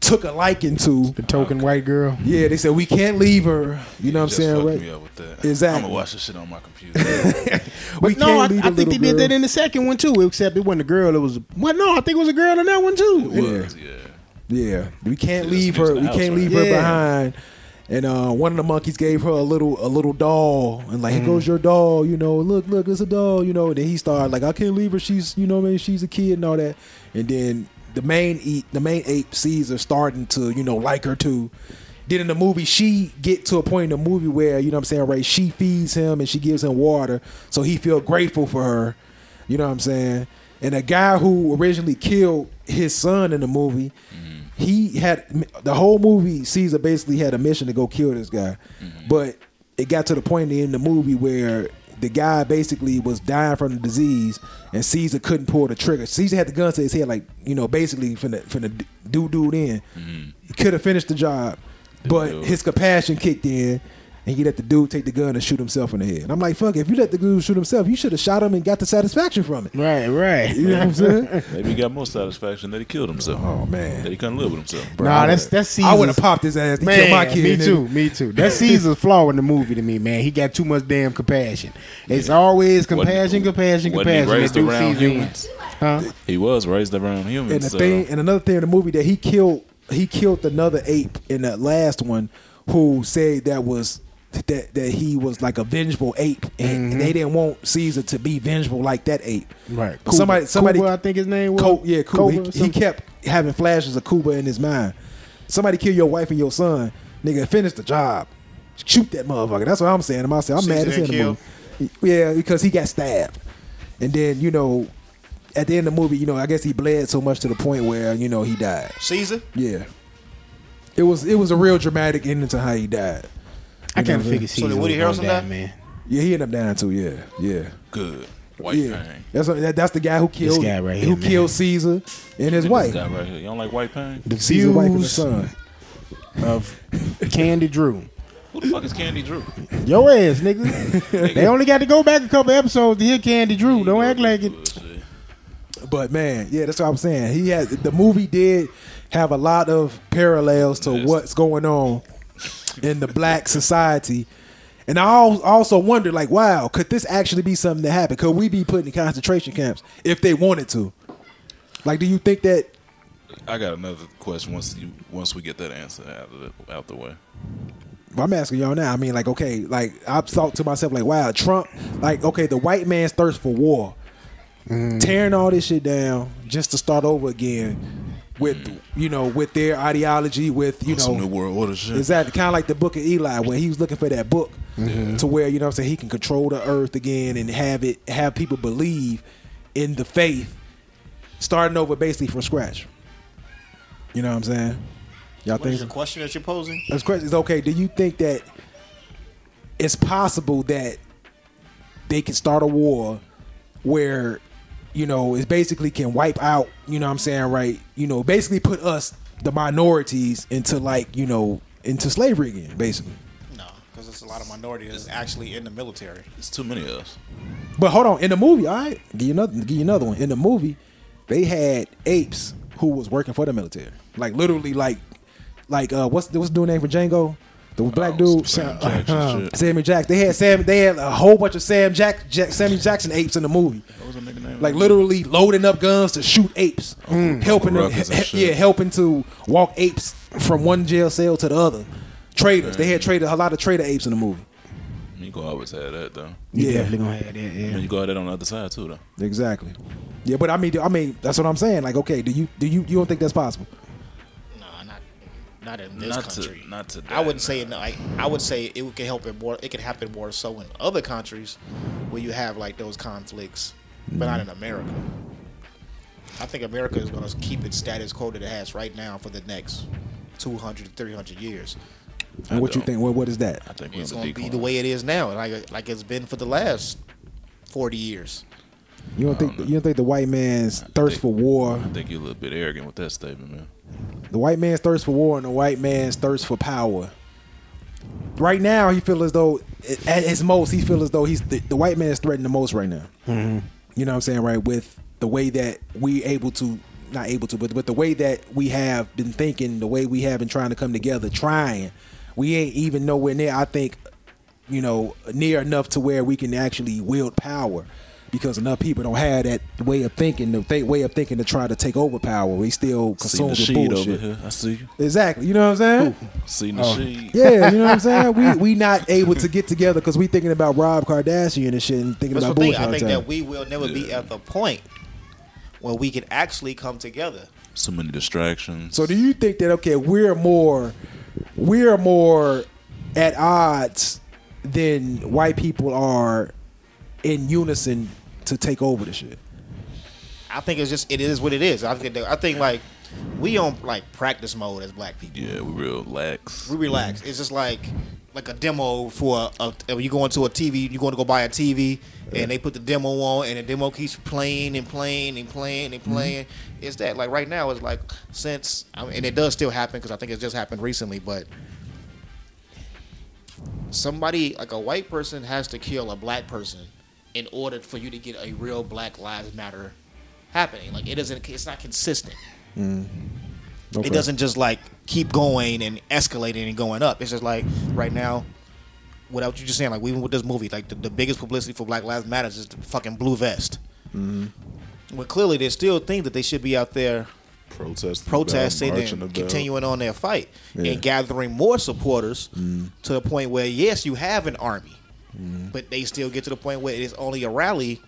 S2: took a liking to.
S5: The token white girl.
S2: Yeah, they said we can't leave her. You know what I'm saying? Right?
S4: me up with that.
S2: Exactly.
S4: I'm gonna watch this shit on my computer.
S2: We
S5: no, I,
S2: can't leave
S5: I
S2: the
S5: think they
S2: little
S5: did that in the second one too. Except it wasn't a girl. It was well, no, I think it was a girl in that one too.
S4: It was, yeah.
S2: Yeah, we can't
S4: Yeah,
S2: leave her. We
S4: house,
S2: can't
S4: right?
S2: leave her
S5: Yeah.
S2: behind. And uh, one of the monkeys gave her a little a little doll, and like,
S5: Mm.
S2: here goes your doll. You know, look, look, it's a doll. You know, and then he started like, I can't leave her. She's, you know, what I mean, she's a kid and all that. And then the main eat the main ape sees her starting to, you know, like her too. Then in the movie, she get to a point in the movie where you know what I'm saying, right? She feeds him and she gives him water, so he feel grateful for her. You know what I'm saying? And the guy who originally killed his son in the movie, mm-hmm. he had the whole movie. Caesar basically had a mission to go kill this guy, mm-hmm. but it got to the point in the movie where the guy basically was dying from the disease, and Caesar couldn't pull the trigger. Caesar had the gun to his head, like you know, basically from the from the do dude in. Mm-hmm. He could have finished the job, but his compassion kicked in. And he let the dude take the gun and shoot himself in the head. And I'm like, fuck, if you let the dude shoot himself, you should have shot him and got the satisfaction from it.
S5: Right, right.
S2: You know what I'm saying?
S4: Maybe he got more satisfaction that he killed himself.
S2: Oh, man.
S4: That he couldn't live with himself.
S5: Nah, that's that's Caesar's.
S2: I would have popped his ass. He
S5: Man,
S2: killed my kid.
S5: me too, me too. That's Caesar's flaw in the movie to me, man. He got too much damn compassion. It's always compassion, compassion,
S4: wasn't he
S5: compassion.
S4: raised around
S5: Caesar
S4: humans?
S5: Huh?
S4: He was raised around humans.
S2: And the
S4: so
S2: thing, and another thing in the movie that he killed, he killed another ape in that last one, who said that was that that he was like a vengeful ape, and, and they mm-hmm. didn't want Caesar to be vengeful like that ape.
S5: Right.
S2: Somebody, somebody,
S5: Koba, I think his name was.
S2: Co- yeah, Koba.
S5: Cobra or
S2: He, he kept having flashes of Koba in his mind. Somebody kill your wife and your son, nigga. Finish the job. Shoot that motherfucker. That's what I'm saying to myself. I'm
S3: Caesar
S2: mad as hell. in
S3: didn't
S2: the movie. Yeah, because he got stabbed, and then you know, at the end of the movie, you know, I guess he bled so much to the point where you know he died.
S3: Caesar.
S2: Yeah, it was it was a real dramatic ending to how he died.
S5: I can't
S2: figure.
S5: figured
S3: So did
S5: Caesar
S3: Woody
S5: was gonna
S3: Harrelson
S5: die,
S3: die?
S5: man.
S2: Yeah, he ended up dying too. Yeah, yeah.
S4: Good. White
S2: yeah,
S4: pain.
S2: that's what, that, that's the guy who killed
S5: guy right
S2: who
S5: here, man.
S2: killed Caesar and his
S4: This
S2: wife.
S4: guy right here. You don't like white pain?
S5: The
S2: Caesar's wife and his son.
S5: of Candy Drew.
S4: Who the fuck is Candy Drew?
S5: Your ass, nigga. they only got to go back a couple episodes to hear Candy Drew. Don't act like it.
S2: But man, yeah, that's what I'm saying. He had the movie did have a lot of parallels to
S4: Yes.
S2: what's going on in the black society. And I also wonder, like, wow, could this actually be something that happened? Could we be put in concentration camps if they wanted to? Like, do you think that?
S4: I got another question once you once we get that answer out of the, out the way.
S2: I'm asking y'all now. I mean, like, okay, like I've thought to myself, like, wow, Trump, like, okay, the white man's thirst for war, mm. tearing all this shit down just to start over again with, mm. you know, with their ideology, with you
S4: On some
S2: know,
S4: new world order shit.
S2: Exactly, kind of like the book of Eli when he was looking for that book mm-hmm. to where you know what I'm saying he can control the earth again and have it have people believe in the faith, starting over basically from scratch. You know what I'm saying? Y'all
S3: What is
S2: think
S3: the question that you're posing?
S2: this question is okay? Do you think that it's possible that they can start a war where you know it basically can wipe out? You know what I'm saying? Right? You know, basically put us the minorities into like you know into slavery again, basically.
S3: No, because there's a lot of minorities that's actually in the military.
S4: It's too many of us.
S2: But hold on, in the movie, all right, give you another, give you another one. In the movie, they had apes who was working for the military, like literally, like, like uh, what's what's the dude name for Django? The black
S4: Oh,
S2: dude,
S4: Sam
S2: Sam,
S4: Jackson shit.
S2: Samuel Jackson. They had Sam. They had a whole bunch of Sam Jack, Jack Samuel Jackson apes in the movie.
S4: What was the nigga name?
S2: Like literally loading up guns to shoot apes, mm. helping to,
S4: Ruckus and shit.
S2: yeah, helping to walk apes from one jail cell to the other. Traders. They had traded a lot of trader apes in the movie.
S4: You gonna always have that though.
S5: You
S2: Yeah.
S5: definitely gonna have that.
S4: And
S5: Yeah.
S4: you go at that on the other side too though.
S2: Exactly. Yeah, but I mean, I mean, that's what I'm saying. Like, okay, do you do you you don't think that's possible?
S3: No, not not in this
S4: Not
S3: country.
S4: to not to.
S3: I wouldn't say it. Like I would say it could help it more. It could happen more so in other countries where you have like those conflicts, but not mm-hmm. in America. I think America is going to keep its status quo that it has right now for the next 200, 300 years.
S2: And what you
S4: don't.
S2: think? What what is that?
S4: I think
S3: It's going to be the way it is now, like like it's been for the last 40 years.
S2: You don't think you don't think the white man's thirst
S4: think-
S2: for war,
S4: I think you're a little bit arrogant with that statement, man.
S2: The white man's thirst for war, and the white man's thirst for power. Right now, he feel as though at his most, he feel as though he's the, the white man is threatened the most right now. Mm-hmm. You know what I'm saying? Right with the way that we able to, not able to, but but the way that we have been thinking, the way we have been trying to come together, trying, we ain't even nowhere near. I think, you know, near enough to where we can actually wield power. Because enough people don't have that way of thinking, the th- way of thinking to try to take over power. We still consume
S4: the
S2: with
S4: sheet
S2: bullshit.
S4: over here. I see you.
S2: Exactly. You know what I'm saying?
S4: See the
S2: Oh.
S4: sheet.
S2: Yeah, you know what I'm saying? We we not able to get together because we thinking about Rob Kardashian and shit and thinking
S3: That's
S2: about
S3: the thing.
S2: bullshit.
S3: I think that we will never be at the point where we can actually come together.
S4: So many distractions.
S2: So do you think that okay, we're more we're more at odds than white people are in unison to take over the shit?
S3: I think it's just it is what it is. I think I think like we on like practice mode as black people.
S4: yeah, we real lax.
S3: We relax. Mm. It's just like like a demo for a, a you go into a TV, you going to go buy a TV, and they put the demo on, and the demo keeps playing and playing and playing and mm-hmm. playing. It's that like right now it's like since I mean, and it does still happen because I think it just happened recently, but somebody like a white person has to kill a black person in order for you to get a real Black Lives Matter happening. Like it doesn't, it's not consistent.
S2: Okay.
S3: It doesn't just like keep going and escalating and going up. It's just like right now, without you just saying, like even with this movie, like the, the biggest publicity for Black Lives Matter is the fucking blue vest.
S2: Mm-hmm.
S3: Well, clearly they still think that they should be out there
S4: Protesting,
S3: protesting
S4: about,
S3: and continuing on their fight
S2: Yeah.
S3: And gathering more supporters to the point where yes, you have an army,
S2: Mm-hmm.
S3: but they still get to the point where it is only a rally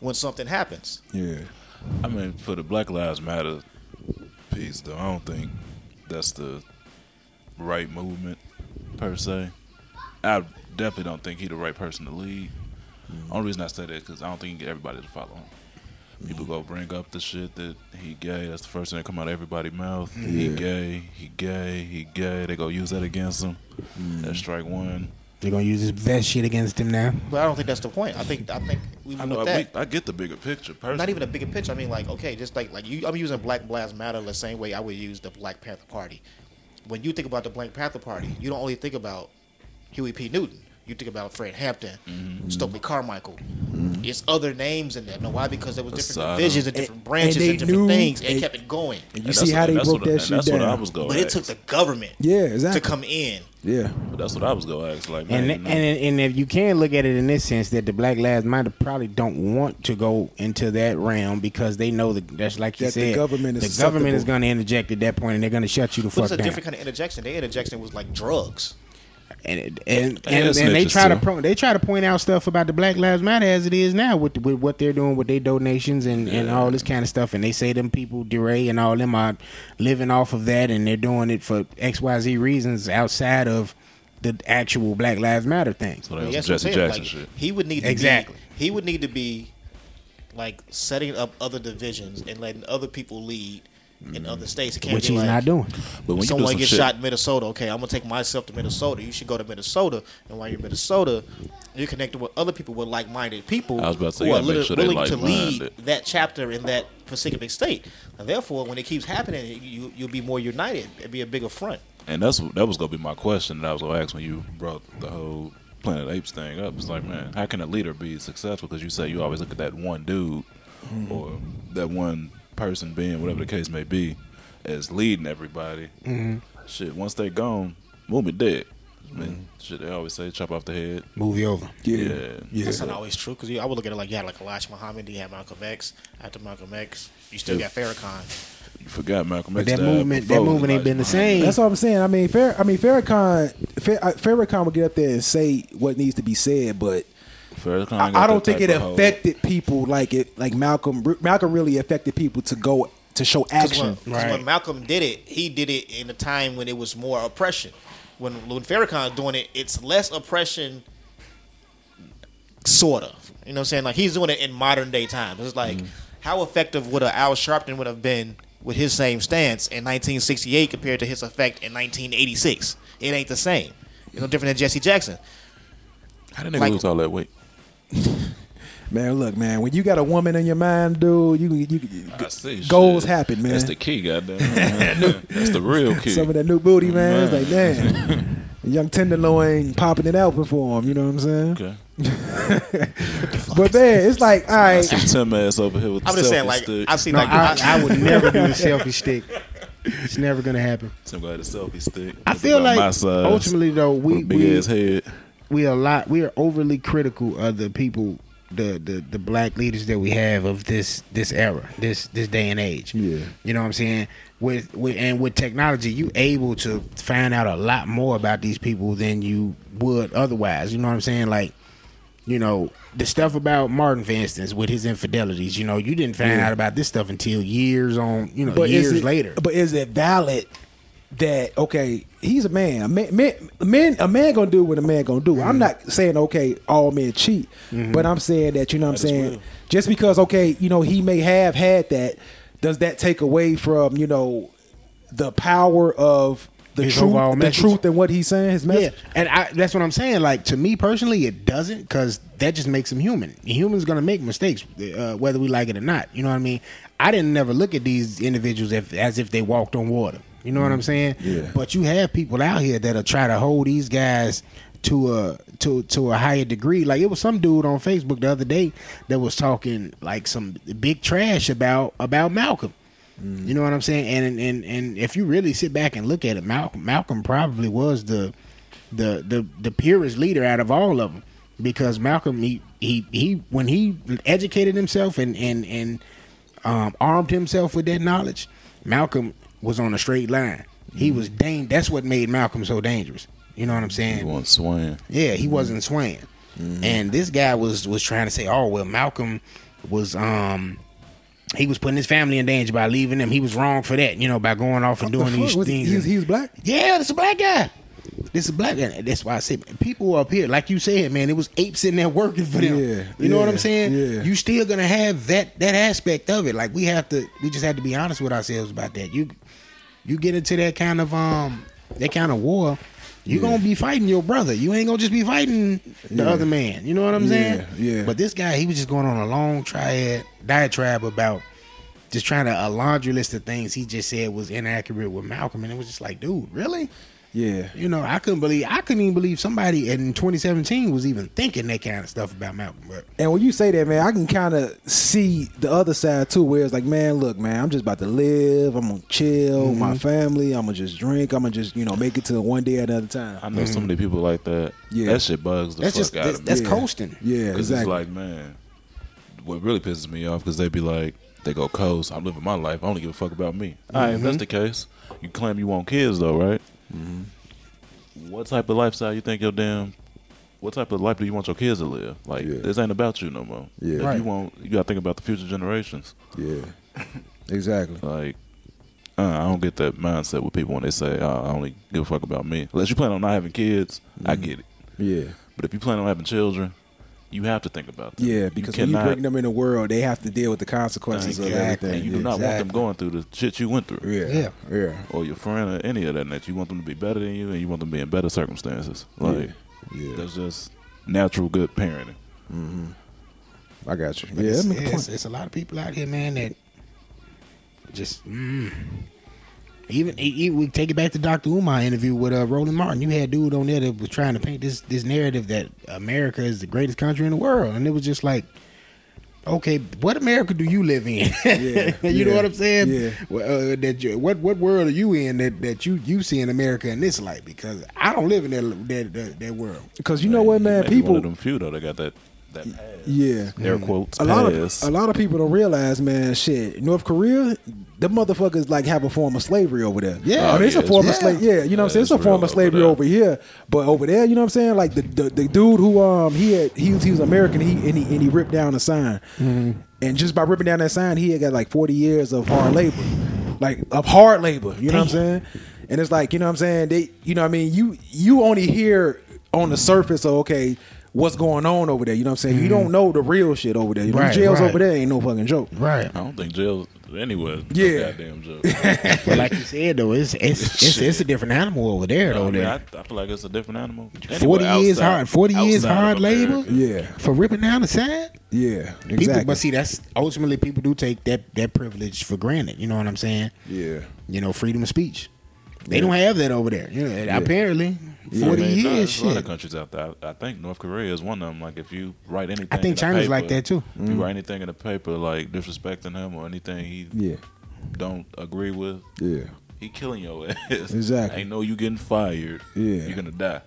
S3: when something happens.
S2: Yeah.
S4: I mean, for the Black Lives Matter piece, though, I don't think that's the right movement per se. I definitely don't think he's the right person to lead. Mm-hmm. Only reason I say that because I don't think he can get everybody to follow him. People mm-hmm. go bring up the shit that he gay. That's the first thing that come out of everybody's mouth. He gay. He gay. He gay. They go use that against him. That's mm-hmm. strike one.
S5: They're gonna use this vest shit against him now.
S3: But I don't think that's the point. I think I think we
S4: I
S3: with
S4: know. I,
S3: that.
S4: I get the bigger picture. Personally.
S3: Not even a bigger picture. I mean, like, okay, just like like you, I'm using Black Lives Matter the same way I would use the Black Panther Party. When you think about the Black Panther Party, you don't only think about Huey P. Newton. You think about Fred Hampton,
S4: Mm-hmm.
S3: Stokely Carmichael. It's other names in there. No, why? Because there was different
S4: Assata.
S3: divisions and different
S2: And-
S3: branches
S2: and
S3: and, different
S2: knew-
S3: things, and
S2: and-
S3: kept it going.
S2: And you
S4: And
S2: see how they broke
S4: what-
S2: that
S4: and
S2: shit
S4: That's what I
S2: down.
S4: was going.
S3: But it took the government
S2: Yeah, exactly.
S3: to come in.
S2: Yeah,
S4: But that's what I was going to ask. Like,
S5: And
S4: man,
S5: and
S4: no.
S5: and if you can look at it in this sense that the Black Lives Matter probably don't want to go into that realm because they know that that's like you
S2: That the
S5: said,
S2: government is
S5: the government is going to interject at that point and they're going to shut you the
S3: But
S5: fuck
S3: it's a
S5: down.
S3: different kind of interjection. Their interjection was like drugs.
S5: And and and,
S4: And
S5: and, they
S4: snitches,
S5: try to pro- they try to point out stuff about the Black Lives Matter as it is now with with what they're doing with their donations and, and all this kind of stuff. And they say them people, DeRay and all them are living off of that, and they're doing it for X Y Z reasons outside of the actual Black Lives Matter thing.
S4: so that was
S3: that's what I'm
S4: Jesse. Jackson
S3: Like,
S4: shit.
S3: He would need to
S5: Exactly.
S3: Be, he would need to be like setting up other divisions and letting other people lead in other mm-hmm. states. It can't
S5: Which
S3: be
S5: he's
S3: like,
S5: not doing.
S4: But when you do
S3: someone
S4: some
S3: gets
S4: shit,
S3: shot in Minnesota, okay, I'm gonna take myself to Minnesota. You should go to Minnesota, and while you're in Minnesota, you're connected with other people with like-minded people
S4: I was about to say,
S3: who
S4: you
S3: are
S4: gotta sure
S3: willing to lead that chapter in that specific state. And therefore, when it keeps happening, you you'll be more united. It'd be a bigger front.
S4: And that's that was gonna be my question that I was gonna ask when you brought the whole Planet Apes thing up. It's like, man, how can a leader be successful? Because you say you always look at that one dude mm-hmm. or that one person being whatever the mm-hmm. case may be as leading everybody. Mm-hmm. Shit, once they gone, movement dead. I mean, mm-hmm. shit, they always say chop off the head.
S5: Movie over.
S2: yeah,
S4: Yeah.
S2: yeah.
S3: That's not always true because I would look at it like you had like Elijah Muhammad, you had Malcolm X. After Malcolm X, you still got Farrakhan.
S4: You forgot Malcolm
S5: But
S4: X.
S5: that movement, that movement ain't been the same.
S2: That's what I'm saying. I mean, Fair, I mean, Farrakhan, Fair, uh, Farrakhan would get up there and say what needs to be said, but
S4: Farrakhan
S2: I, I don't think it
S4: of hold.
S2: affected people like it, like Malcolm. Malcolm really affected people to go to show
S3: Because
S2: action.
S3: when, 'cause when Malcolm did it, he did it in a time when it was more oppression. When when Farrakhan's doing it, it's less oppression, sort of. You know what I'm saying? Like he's doing it in modern day times. It's like mm. how effective would a Al Sharpton would have been with his same stance in 1968 compared to his effect in 1986? It ain't the same. It's no different than Jesse Jackson.
S4: How did nigga
S3: like-
S4: lose all that weight?
S2: Man, look, man, when you got a woman in your mind, dude, you you,
S4: I see.
S2: goals
S4: shit.
S2: happen, man.
S4: That's the key, goddamn. That's the real key.
S2: some of that new booty, man. It's like, damn, young tenderloin popping it out before him. You know what I'm saying?
S4: Okay.
S2: But man, it's like, all right.
S4: I see Tim ass over here with
S3: I'm
S4: the
S3: just saying, like
S4: stick.
S3: I see,
S5: No,
S3: like
S5: I,
S3: I,
S5: I would never do the selfie stick. It's never gonna happen.
S4: Tim got a selfie stick.
S5: I feel like
S4: my size,
S5: ultimately though
S4: with
S5: we
S4: a big
S5: we,
S4: ass head.
S5: We are a lot we are overly critical of the people the, the the black leaders that we have of this this era this this day and age.
S2: Yeah.
S5: you know what i'm saying? With, with and with technology you able to find out a lot more about these people than you would otherwise. You know what i'm saying? Like you know the stuff about martin for instance with his infidelities you know you didn't find
S2: Yeah.
S5: out about this stuff until years on you know
S2: but
S5: years
S2: it,
S5: later.
S2: But is it valid that okay, he's a man. A man, man, a man, a man gonna do what a man gonna do. I'm not saying okay, all men cheat, but I'm saying that you know what I'm saying. Just because okay, you know he may have had that, does that take away from you know the power of the
S5: His
S2: truth, the
S5: message?
S2: truth and what he's saying, his message?
S5: Yeah, and I, that's what I'm saying. Like to me personally, it doesn't because that just makes him human. Humans gonna make mistakes, uh, whether we like it or not. You know what I mean? I didn't never look at these individuals if, as if they walked on water. You know what I'm saying?
S2: Yeah.
S5: But you have people out here that'll try to hold these guys to a to to a higher degree. Like it was some dude on Facebook the other day that was talking like some big trash about about Malcolm. You know what I'm saying? And and and if you really sit back and look at it, Malcolm Malcolm probably was the the the the purest leader out of all of them because Malcolm he he he when he educated himself and and and um, armed himself with that knowledge, Malcolm was on a straight line. He was mm. dang. That's what made Malcolm so dangerous. You know what I'm saying?
S4: He wasn't swaying.
S5: Yeah, he wasn't mm. swaying. Mm-hmm. And this guy was was trying to say, "Oh well, Malcolm was um he was putting his family in danger by leaving them. He was wrong for that, you know, by going off and
S2: What the
S5: doing these?
S2: Was
S5: things."
S2: he, was, he was black.
S5: yeah, that's a black guy. this is black, and that's why I said people up here, like you said, man, it was apes in there working for them.
S2: Yeah,
S5: you know what I'm saying?
S2: yeah.
S5: You still gonna have that that aspect of it. Like we have to, we just have to be honest with ourselves about that. You you get into that kind of um that kind of war. You're gonna be fighting your brother. You ain't gonna just be fighting the
S2: Yeah.
S5: other man. You know what I'm saying?
S2: Yeah, yeah.
S5: But this guy, he was just going on a long triad diatribe about just trying to a laundry list of things he just said was inaccurate with Malcolm, and it was just like, dude, really?
S2: Yeah.
S5: You know, I couldn't believe I couldn't even believe somebody in 2017 was even thinking that kind of stuff about Malcolm. But
S2: And when you say that, man, I can kind of see the other side too, where it's like, man, look, man, I'm just about to live. I'm gonna chill
S5: Mm-hmm.
S2: my family. I'm gonna just drink. I'm gonna just, you know, make it to one day at another time.
S4: I know so many people like that.
S2: Yeah.
S4: That shit bugs the
S5: that's
S4: fuck
S5: just
S4: out
S5: that's,
S4: of me.
S5: that's
S2: Yeah.
S5: coasting.
S2: Yeah,
S4: Because
S2: exactly.
S4: it's like, man, what really pisses me off because they be like, they go coast. I'm living my life. I only give a fuck about me. All right, if that's the case, you claim you want kids though, right? What type of lifestyle you think your damn? What type of life do you want your kids to live? Like
S2: Yeah.
S4: this ain't about you no more.
S2: Yeah.
S4: If
S5: Right.
S4: you want, you got to think about the future generations.
S2: yeah, exactly.
S4: Like, uh, I don't get that mindset with people when they say, oh, "I only give a fuck about me." Unless you plan on not having kids, I
S2: Mm-hmm.
S4: get it.
S2: Yeah,
S4: But if you plan on having children, you have to think about that.
S2: yeah.
S4: You
S2: Because when you bring them in the world, they have to deal with the consequences of
S5: Exactly.
S2: everything.
S4: And you do
S2: Yeah,
S4: not want them going through the shit you went through.
S2: Yeah,
S5: Yeah.
S2: yeah,
S4: Or your friend or any of that. That you want them to be better than you and you want them to be in better circumstances. Like
S2: yeah.
S4: that's just natural good parenting.
S2: I got you.
S5: But
S2: yeah,
S5: it's,
S2: a
S5: it's, it's a lot of people out here, man, that just mm, even we take it back to Dr. Umar interview with uh, Roland Martin. You had a dude on there that was trying to paint this this narrative that America is the greatest country in the world, and it was just like. Okay, what America do you live in?
S2: Yeah,
S5: you know what I'm saying?
S2: yeah.
S5: Well, uh, that you, what what world are you in that, that you you see in America in this light? Because I don't live in that that, that, that world.
S2: Because you know what, man,
S4: Maybe one
S2: people.
S4: of them few though, they got that that pass.
S2: Yeah,
S4: Air quotes
S2: a lot
S4: pass.
S2: of a lot of people don't realize, man. Shit, North Korea, the motherfuckers like have a form of slavery over there.
S5: Yeah.
S2: I mean, it's
S4: Oh,
S2: a
S4: yeah,
S2: form of slavery. Yeah, you know what I'm saying. It's a form of slavery
S4: over
S2: over here, but over there, you know what I'm saying. Like the the, the dude who um he had he was he was American. He and he and he ripped down a sign, and just by ripping down that sign, he had got like 40 years of hard labor, like of hard labor. You know what I'm saying? And it's like you know what I'm saying. They, you know what I mean. You you only hear on the surface of okay. What's going on over there? You know what I'm saying? You don't know the real shit over there. You know,
S5: Right,
S2: jails
S5: right.
S2: over there ain't no fucking joke.
S5: Right.
S4: I don't think jail anywhere. no
S2: Yeah.
S4: goddamn joke.
S5: But like you said though, it's it's it's, it's a different animal over there
S4: I,
S5: though.
S4: mean,
S5: there.
S4: I, I feel like it's a different animal.
S5: Forty
S4: Anywhere
S5: years
S4: outside-
S5: hard, forty years hard labor.
S2: Yeah,
S5: for ripping down the sign.
S2: yeah,
S5: People,
S2: exactly.
S5: but see, that's ultimately people do take that that privilege for granted. You know what I'm saying?
S2: yeah,
S5: You know, freedom of speech. They don't have that over there. You know, apparently,
S4: I
S5: forty
S4: no,
S5: years.
S4: there's a lot of countries out there. I, I think North Korea is one of them. Like if you write anything,
S5: I think
S4: in
S5: China's
S4: paper,
S5: like that too.
S4: If you mm. write anything in the paper like disrespecting him or anything he
S2: yeah,
S4: don't agree with,
S2: yeah.
S4: he killing your ass.
S2: Exactly.
S4: Ain't know you getting fired.
S2: Yeah.
S4: you're gonna die.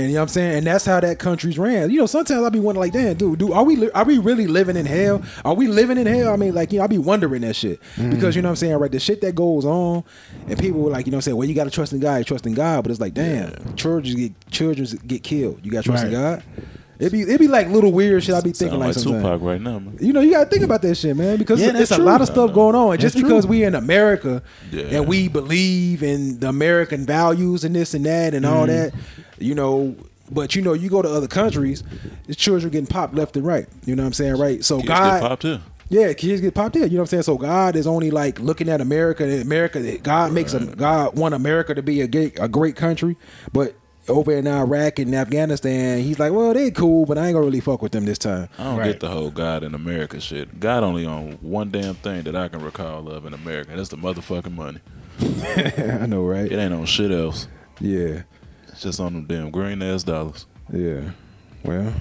S2: And you know what I'm saying? And that's how that country's ran. You know, sometimes I be wondering, like, damn, dude, dude, are we li- are we really living in hell? Are we living in hell? I mean, like, you know, I be wondering that shit. Mm-hmm. Because you know what I'm saying, right? The shit that goes on, and people were like, you know what I'm saying, well, you gotta trust in God, trust in God, but it's like, damn, children get children get killed. You gotta trust in God. It be it be like little weird shit I be thinking
S4: Sound
S2: like,
S4: like
S2: sometimes.
S4: Tupac right now, man.
S2: You know, you gotta think about that shit, man, because
S5: Yeah,
S2: it's a lot of stuff going on. And just
S5: That's
S2: because
S5: true.
S2: we in America
S4: Yeah.
S2: and we believe in the American values and this and that and
S5: Mm-hmm.
S2: all that, you know. But you know, you go to other countries, the children getting popped left and right. You know what I'm saying, right? So
S4: Kids
S2: God,
S4: get popped too.
S2: yeah, kids get popped in. You know what I'm saying? So God is only like looking at America. and America, God makes a, God want America to be a great, a great country, but over in Iraq and Afghanistan, he's like, well, they cool, but I ain't gonna really fuck with them this time.
S4: I don't
S5: Right.
S4: get the whole God in America shit. God only on one damn thing that I can recall of in America. and That's the motherfucking money.
S2: I know, right?
S4: It ain't on shit else.
S2: Yeah,
S4: It's just on them damn green ass dollars.
S2: yeah. Well,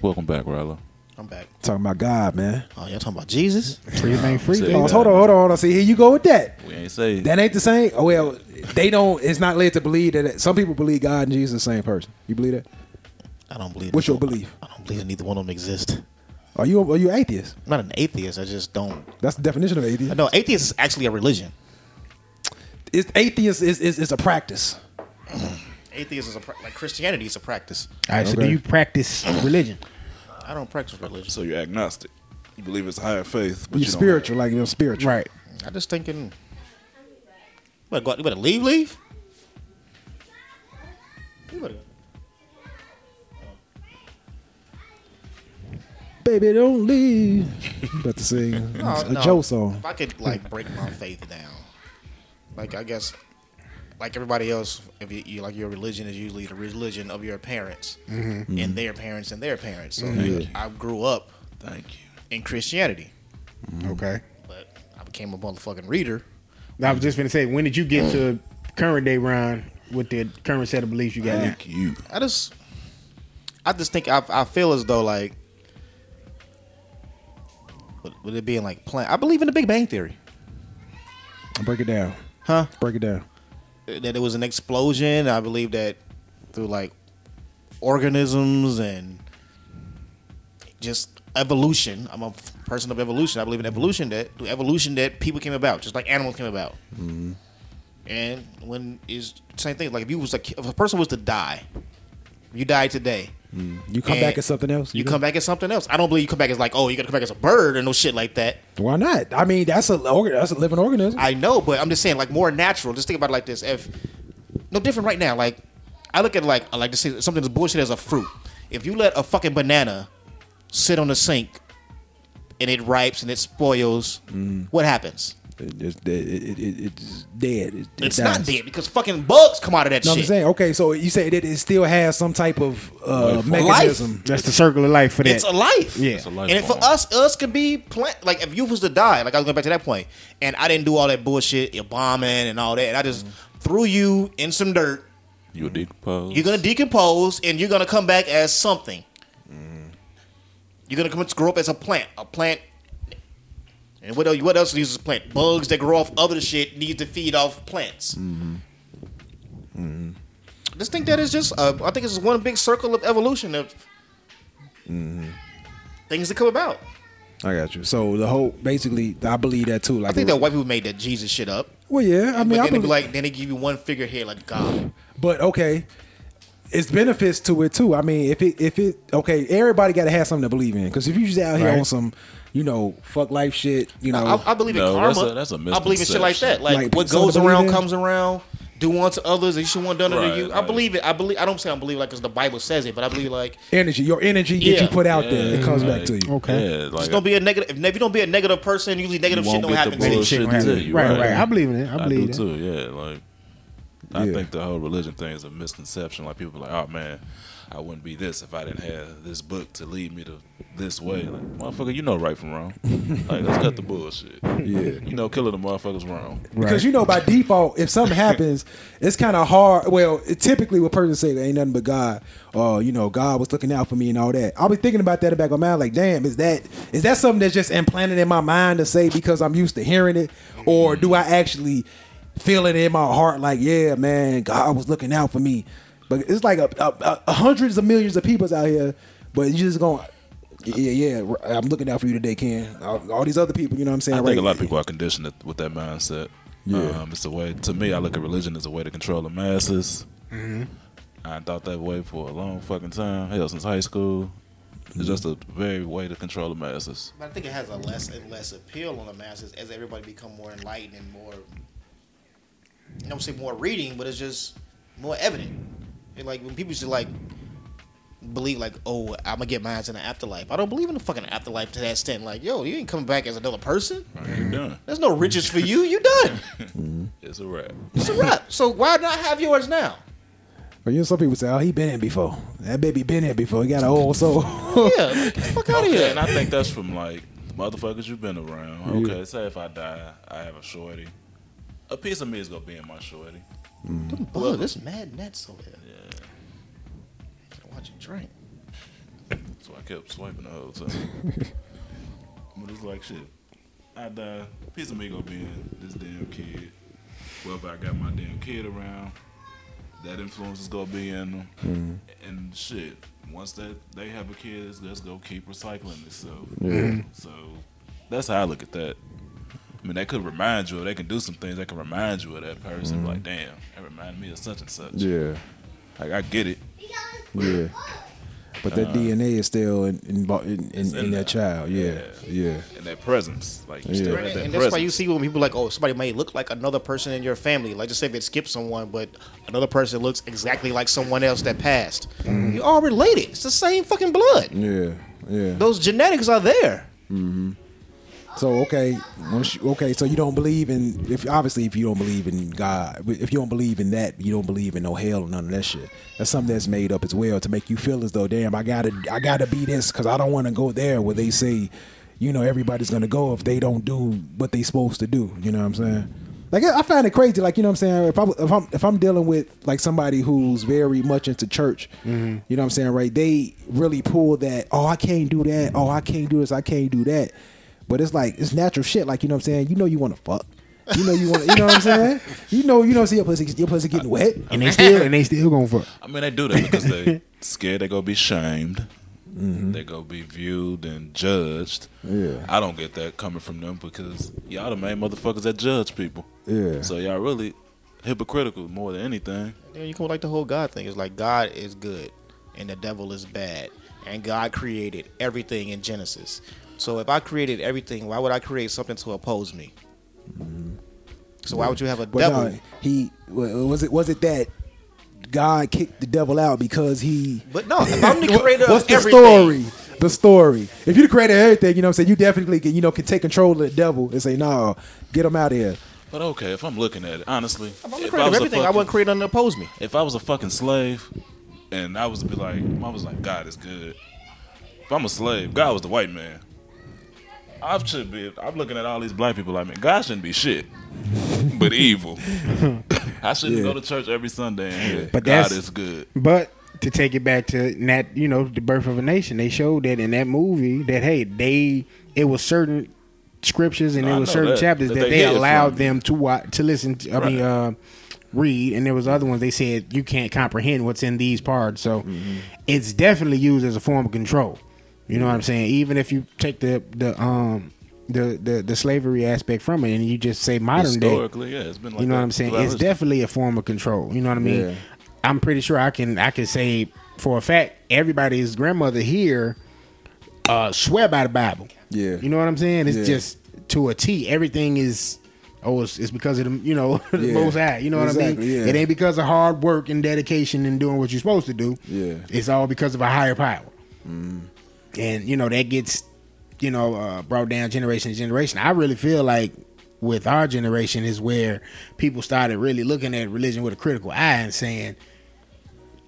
S4: Welcome back, Rallo.
S3: I'm back.
S2: talking about God, man.
S3: Oh, y'all talking about Jesus?
S5: Freedom ain't free.
S4: Say
S5: baby.
S2: Oh, hold on, hold on, hold on. See, here you go with that.
S4: We ain't say
S2: That ain't the same. Oh well, they don't. It's not led to believe that. Some people believe God and Jesus the same person. You believe that?
S3: I don't believe.
S2: What's
S3: that-
S2: your belief?
S3: I don't believe that neither one of them exist.
S2: Are you are you atheist?
S3: I'm not an atheist. I just don't.
S2: That's the definition of atheist.
S3: No, atheist is actually a religion.
S2: It's atheist is is, is a practice.
S3: Atheist is a pra- like Christianity is a practice.
S5: All right, so do you practice religion?
S3: I don't practice religion.
S4: so. You're agnostic. You believe it's higher faith, but
S2: You're
S4: you
S2: spiritual, like you're spiritual.
S5: Right.
S3: I just thinking. You better, go, you better leave, leave.
S2: Baby, don't leave. About to sing
S3: No,
S2: a
S3: no.
S2: Joe song.
S3: If I could like break my faith down, like I guess, like everybody else, if you, you like your religion is usually the religion of your parents mm-hmm. and mm-hmm. their parents and their parents. So like, I grew up
S4: Thank you.
S3: in Christianity, mm-hmm.
S5: Okay.
S3: but I became a motherfucking reader.
S5: I was just gonna say, when did you get to current day Ron with the current set of beliefs you got? now?
S4: Thank you.
S3: I just, I just think I, I feel as though like, with, with it being like plan, I believe in the Big Bang Theory,
S2: Break it down.
S3: huh?
S2: Break it down.
S3: That it was an explosion. I believe that through like organisms and just evolution. I'm a person of evolution. I believe in evolution. That through evolution that people came about, just like animals came about. Mm-hmm. And when is same thing. Like if you was like if a person was to die, you die today. Mm.
S2: You come
S3: And
S2: back as something else.
S3: You
S2: do?
S3: come back as something else. I don't believe you come back as like, oh, you gotta come back as a bird or no shit like that.
S2: Why not? I mean, that's a that's a living organism.
S3: I know, but I'm just saying, like more natural. Just think about it like this: if no different right now, like I look at like I like to say something as bullshit as a fruit. If you let a fucking banana sit on the sink and it ripes and it spoils, mm. what happens?
S2: It just it, it, it, it's dead. It, it
S3: It's
S2: dies.
S3: not dead because fucking bugs come out of that shit.
S2: No, I'm saying okay. So you say that it still has some type of uh,
S4: Life.
S2: mechanism.
S5: That's the circle of life for that.
S3: It's a life.
S5: Yeah.
S4: It's a life
S3: And for us, us could be plant like if you was to die, like I was going back to that point, and I didn't do all that bullshit, you're bombing and all that, and I just threw you in some dirt.
S4: You decompose.
S3: You're gonna decompose, and you're gonna come back as something.
S2: Mm.
S3: You're gonna come to grow up as a plant, a plant. And what else? What else uses plant? Bugs that grow off other shit need to feed off plants.
S2: Mm-hmm.
S3: Just think that is just. Uh, I think it's just one big circle of evolution of
S2: Mm-hmm.
S3: things that come about.
S2: I got you. So the whole basically, I believe that too. Like,
S3: I think that white people made that Jesus shit up.
S2: well, yeah. I
S3: but
S2: mean,
S3: then
S2: I
S3: they be like, then they give you one figure here like God.
S2: but okay, it's benefits to it too. I mean, if it if it okay, everybody got to have something to believe in. Because if you just out here
S5: Right.
S2: on some, you know, fuck life shit, you know,
S3: I, I believe in
S4: No,
S3: karma.
S4: that's a- that's a
S3: I believe in shit like that.
S4: misconception.
S3: Like,
S2: Like,
S3: what
S2: something
S3: goes
S2: believe
S3: around
S2: in?
S3: comes around. Do unto others as you should want done unto
S4: Right,
S3: you. I
S4: right.
S3: believe it. I believe. I don't say I believe like because the Bible says it, but I believe like
S2: energy, your energy that
S3: Yeah.
S2: you put out there, it comes back to you.
S5: Okay.
S4: Yeah, like
S3: just don't be a negative. If you don't be a negative person, usually negative shit don't happen.
S4: the
S3: to you.
S4: bullshit
S5: Shit
S4: to you.
S5: Right, right. I believe in it. I
S4: I,
S5: believe
S4: do
S5: it.
S4: too. Yeah, like I
S2: Yeah.
S4: think the whole religion thing is a misconception. Like people are like, oh man, I wouldn't be this if I didn't have this book to lead me to this way. Like, motherfucker, you know right from wrong. like, let's cut the bullshit.
S2: Yeah.
S4: You know, killing the motherfuckers wrong.
S2: Because you know, by default, if something happens, it's kind of hard. Well, it, typically, what person say, "Ain't nothing but God," or you know, God was looking out for me and all that. I'll be thinking about that in the back of my mind, like, damn, is that is that something that's just implanted in my mind to say because I'm used to hearing it, or do I actually feel it in my heart, like, yeah, man, God was looking out for me? But it's like a, a, a hundreds of millions of people's out here, but you just going. Yeah, yeah, I'm looking out for you today, Ken. All, all these other people, you know what I'm saying?
S4: I think
S2: right?
S4: a lot of people are conditioned with that mindset.
S2: Yeah.
S4: Um, it's a way. To me, I look at religion as a way to control the masses. I thought that way for a long fucking time. Hell, since high school, it's just a very way to control the masses.
S3: But I think it has a less and less appeal on the masses as everybody become more enlightened and more. I don't say more reading, but it's just more evident. And like when people just like believe like, oh, I'm gonna get mine in the afterlife. I don't believe in the fucking afterlife to that extent. Like, yo, you ain't coming back as another person.
S4: You're done.
S3: There's no riches for you. You done.
S4: It's a wrap.
S3: It's a wrap. So why not have yours now?
S2: But you know, some people say, "Oh, he been in before. That baby been here before. He got an old soul."
S3: Yeah, like, fuck out of
S4: Okay,
S3: here.
S4: and I think that's from like motherfuckers you've been around. Okay, say if I die, I have a shorty. A piece of me is gonna be in my shorty.
S3: Blood, this mad nets over here.
S4: Yeah.
S3: Gotta drink.
S4: So I kept swiping the whole time. but it's like shit. I die. A piece of me gonna be this damn kid. Well, if I got my damn kid around, that influence is gonna be in them. Mm-hmm. And shit, once that they have a kid, it's just gonna keep recycling itself. So that's how I look at that. I mean, they could remind you, or they can do some things that can remind you of that person. Mm-hmm. Like, damn, that reminded me of such and such.
S2: yeah,
S4: Like, I get it.
S2: Yeah. But that uh, DNA is still in in, in, in,
S4: in
S2: in
S4: there.
S2: that child. Yeah, yeah.
S4: And that presence, like you
S2: Yeah.
S4: still
S3: And,
S4: have that
S3: and that's why you see when people like, oh, somebody may look like another person in your family. Like, just say they skip someone, but another person looks exactly like someone else that passed. Mm-hmm. You're all related. It's the same fucking blood.
S2: Yeah, yeah.
S3: Those genetics are there. Mm-hmm.
S2: So okay, once you, okay, so you don't believe in if obviously if you don't believe in God, if you don't believe in that, you don't believe in no hell or none of that shit. That's something that's made up as well to make you feel as though, damn, I gotta, I gotta be this because I don't want to go there where they say, you know, everybody's gonna go if they don't do what they supposed to do. You know what I'm saying? Like I find it crazy. Like you know what I'm saying. If I if I'm if I'm dealing with like somebody who's very much into church, mm-hmm. you know what I'm saying, right? They really pull that. Oh, I can't do that. Oh, I can't do this. I can't do that. But it's like it's natural shit. Like you know what I'm saying. You know you want to fuck. You know you want. You know what I'm saying. You know you know see your pussy your pussy getting wet.
S5: and they still and they still going for.
S4: I mean, they do that because they scared they gonna be shamed.
S2: Mm-hmm.
S4: They gonna be viewed and judged.
S2: Yeah.
S4: I don't get that coming from them because y'all the main motherfuckers that judge people.
S2: Yeah.
S4: So y'all really hypocritical more than anything.
S3: There you go like the whole God thing. It's like God is good and the devil is bad. And God created everything in Genesis. So if I created everything, why would I create something to oppose me? So why would you have a
S2: But
S3: devil?
S2: no, he was it was it that God kicked the devil out because he.
S3: But no, if I'm the creator
S2: What's
S3: of
S2: the
S3: everything,
S2: story? The story. If you the creator of everything, you know what I'm saying. You definitely can you know can take control of the devil and say no, get him out of here.
S4: But okay, if I'm looking at it honestly,
S3: if I'm the
S4: if
S3: creator of
S4: was a
S3: everything, I
S4: fucking-
S3: wouldn't create nothing to oppose me.
S4: if I was a fucking slave and I was to be like, I was like, God is good. If I'm a slave, God was the white man. I should be. I'm looking at all these black people like, man, God shouldn't be shit, but evil. I shouldn't
S2: Yeah.
S4: go to church every Sunday and hear
S5: But
S4: God is good.
S5: But to take it back to that, you know, the birth of a nation, they showed that in that movie that hey, they it was certain scriptures and
S4: No,
S5: there
S4: I
S5: was certain
S4: that,
S5: chapters
S4: that
S5: that,
S4: they
S5: they allowed them to watch to listen. To, I mean, uh, read, and there was other ones they said you can't comprehend what's in these parts. So
S4: Mm-hmm.
S5: it's definitely used as a form of control. You know what I'm saying? Even if you take the the um the the, the slavery aspect from it and you just say modern day,
S4: Historically, yeah, it's been like
S5: you know what I'm saying? It's definitely a form of control. You know what I mean?
S2: Yeah.
S5: I'm pretty sure I can I can say for a fact everybody's grandmother here uh swear by the Bible.
S2: Yeah.
S5: You know what I'm saying? It's
S2: Yeah.
S5: just to a T. Everything is oh it's, it's because of the you know the
S2: Yeah.
S5: most high. You know what I mean?
S2: yeah.
S5: It ain't because of hard work and dedication and doing what you're supposed to do.
S2: Yeah.
S5: It's all because of a higher power.
S2: Mm-hmm.
S5: And you know that gets you know uh, brought down generation to generation. I really feel like with our generation is where people started really looking at religion with a critical eye and saying,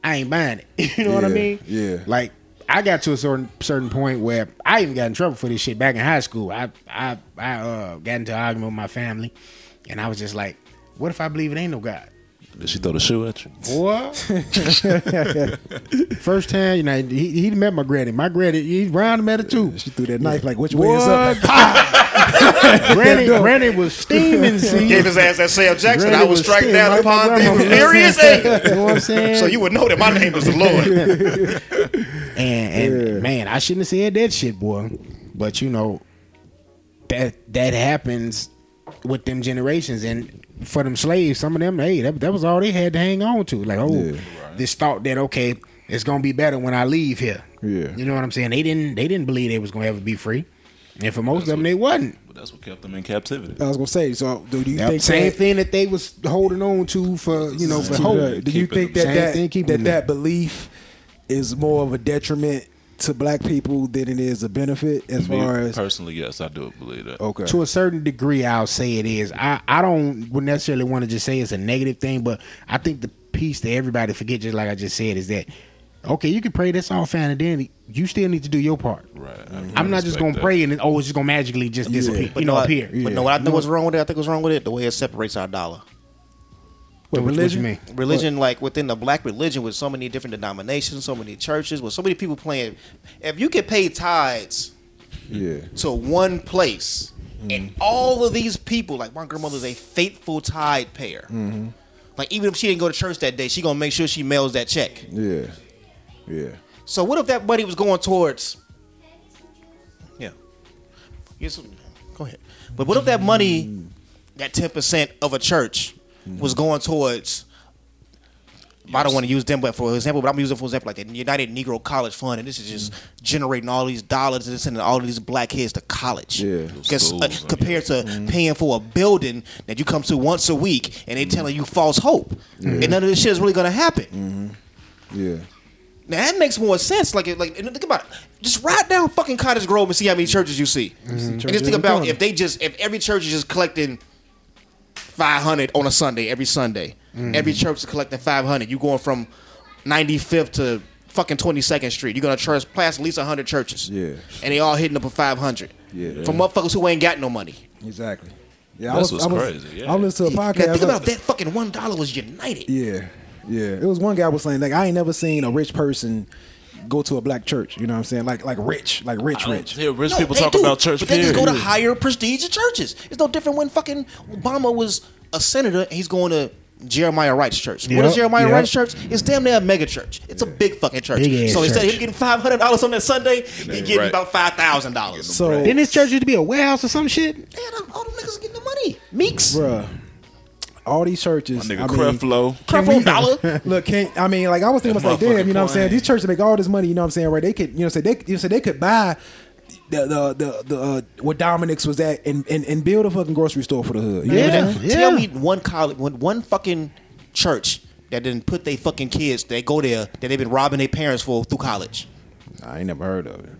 S5: "I ain't buying it." you know what I mean?
S2: yeah.
S5: Like I got to a certain certain point where I even got in trouble for this shit back in high school. I I I uh, got into an argument with my family, and I was just like, "What if I believe it ain't no God?"
S4: Did she throw the shoe at you?
S5: What? first time, you know, he, he met my granny. My granny, he round met her too.
S2: She threw that knife like which way is up?
S5: Granny, granny was steaming. See,
S3: Gave his ass that Sam Jackson.
S5: Granny
S3: I was
S5: was
S3: struck down
S5: like
S3: upon
S5: grandma
S3: the
S5: was.
S3: furious anger.
S5: you know what I'm saying?
S3: So you would know that my name is the Lord.
S5: and and
S2: Yeah.
S5: man, I shouldn't have said that shit, boy. But you know, that that happens with them generations, and for them slaves, some of them, hey, that, that was all they had to hang on to. Like, oh,
S2: Yeah.
S5: this thought that okay, it's gonna be better when I leave here.
S2: Yeah.
S5: you know what I'm saying? They didn't they didn't believe they was gonna ever be free, and for most of them, they wasn't.
S4: But that's what kept them in captivity.
S2: I was gonna say. So do you
S5: Yep,
S2: think
S5: same
S2: that,
S5: thing that they was holding on to for you know for hope.
S2: the- do you think that that,
S5: thing, keeping
S2: that that belief is more of a detriment to black people than it is a benefit as
S4: Me,
S2: far as
S4: personally, yes, I do believe that.
S2: okay.
S5: To a certain degree i'll say it is. I i don't would necessarily want to just say it's a negative thing but i think the piece that everybody forget just like i just said is that okay you can pray that's all fine and dandy. You still need to do your part.
S4: Right. I- mm-hmm. I
S5: i'm not just gonna
S4: that.
S5: pray and then, oh it's just gonna magically just disappear you know
S3: what-
S5: appear.
S3: But no, what I think was wrong with it, I think what's wrong with it, the way it separates our dollar.
S5: What, what, what
S2: religion?
S3: religion like within the black religion with so many different denominations so many churches with so many people playing. If you can pay tithes
S2: yeah.
S3: to one place and mm-hmm. all of these people like my grandmother's a faithful tithe payer. Mm-hmm. Like even if she didn't go to church that day she gonna make sure she mails that check.
S2: Yeah. Yeah.
S3: So what if that money was going towards yeah. Yes go ahead. But what if that money that 10% of a church Mm-hmm. was going towards I don't want to use them, but for example, but I'm using for example like the United Negro College Fund, and this is just generating all these dollars and sending all these black kids to college.
S2: Yeah.
S3: Because, uh,
S4: Schools,
S3: uh,
S4: I
S3: compared to paying for a building that you come to once a week, and they telling you false hope, and none of this shit is really gonna happen.
S2: Yeah.
S3: Now that makes more sense. Like, like think about it. Just ride down fucking Cottage Grove and see how many churches you see, and
S2: Churches
S3: just think about if they just if every church is just collecting five hundred on a Sunday every Sunday, mm-hmm. every church is collecting five hundred. You going from ninety fifth to fucking twenty second Street. You're gonna church pass at least hundred churches.
S2: Yeah.
S3: and they all hitting up a five hundred.
S2: Yeah.
S3: from motherfuckers who ain't got no money.
S2: Exactly. Yeah,
S4: That's
S2: I was,
S4: what's
S2: I was,
S4: crazy, yeah.
S2: I listened to a
S3: Now
S2: podcast.
S3: think
S2: I was
S3: about
S2: uh,
S3: that fucking one dollar was United.
S2: Yeah, yeah. It was one guy was saying like I ain't never seen a rich person go to a black church. You know what I'm saying? Like like rich, like rich, rich.
S4: hear rich
S3: No,
S4: people talk
S3: do,
S4: about church.
S3: but they just go to higher prestige churches. It's no different when fucking Obama was a senator and he's going to Jeremiah Wright's church. what
S5: Yep,
S3: is Jeremiah
S5: yep.
S3: Wright's church? It's damn near a mega church. It's a big fucking church.
S5: Big
S3: so instead of him getting five hundred dollars on that Sunday, he getting
S4: Right.
S3: about five thousand dollars.
S2: So,
S5: Didn't this church used to be a warehouse or some shit?
S3: Man, all the niggas getting the money. Meeks,
S2: bruh, all these churches.
S4: My nigga
S2: I mean,
S4: Creflo.
S3: Creflo
S2: we-
S3: Dollar.
S2: Look, can I mean like I was thinking
S4: That
S2: about like, damn, you know what I'm saying? These churches make all this money, you know what I'm saying? Right? They could, you know, say they, you know, say they could buy the the the, the uh, what Dominick's was at and, and and build a fucking grocery store for the hood. You know
S5: Yeah.
S3: Tell me one college, one, one fucking church that didn't put their fucking kids. They go there that they've been robbing their parents for through college.
S2: I ain't never heard of it.